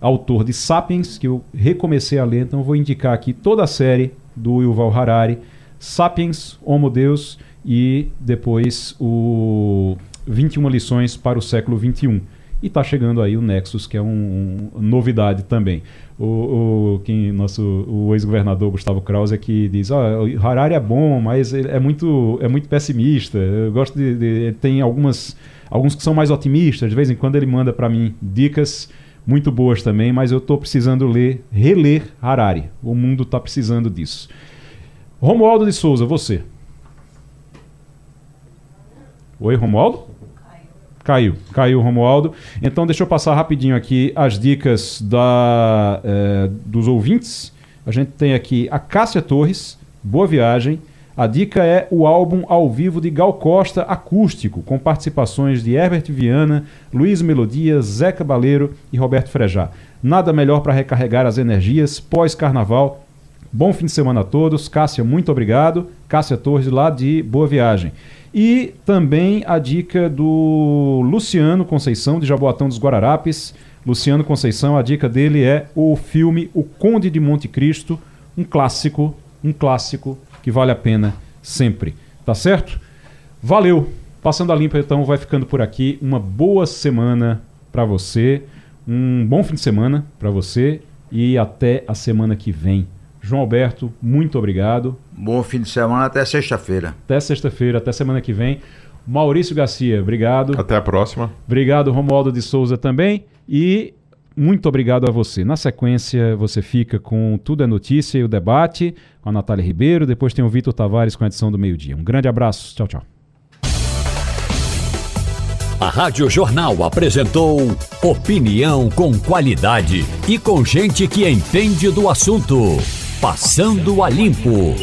autor de Sapiens, que eu recomecei a ler, então vou indicar aqui toda a série do Yuval Harari, Sapiens, Homo Deus e depois o 21 lições para o século 21. E está chegando aí o Nexus, que é uma um, novidade também. O, o, quem, nosso, o ex-governador Gustavo Krause que diz: o Harari é bom, mas é muito, é muito pessimista. Eu gosto de. de tem algumas, alguns que são mais otimistas. De vez em quando ele manda para mim dicas muito boas também, mas eu estou precisando ler, reler Harari. O mundo está precisando disso. Romualdo de Souza, você. Oi, Romualdo? Caiu, caiu Romualdo. Então deixa eu passar rapidinho aqui as dicas da, é, dos ouvintes. A gente tem aqui a Cássia Torres, boa viagem. A dica é o álbum ao vivo de Gal Costa acústico, com participações de Herbert Viana, Luiz Melodia, Zeca Baleiro e Roberto Frejá. Nada melhor para recarregar as energias pós-carnaval. Bom fim de semana a todos. Cássia, muito obrigado. Cássia Torres, lá de Boa Viagem. E também a dica do Luciano Conceição, de Jaboatão dos Guararapes. Luciano Conceição, a dica dele é o filme O Conde de Monte Cristo, um clássico, um clássico que vale a pena sempre. Tá certo? Valeu! Passando a limpa, então, vai ficando por aqui. Uma boa semana para você. Um bom fim de semana para você. E até a semana que vem. João Alberto, muito obrigado. Bom fim de semana até sexta-feira. Até sexta-feira, até semana que vem. Maurício Garcia, obrigado. Até a próxima. Obrigado, Romualdo de Souza também. E muito obrigado a você. Na sequência, você fica com Tudo é Notícia e o debate com a Natália Ribeiro. Depois tem o Vitor Tavares com a edição do meio-dia. Um grande abraço. Tchau, tchau. A Rádio Jornal apresentou opinião com qualidade e com gente que entende do assunto. Passando a limpo.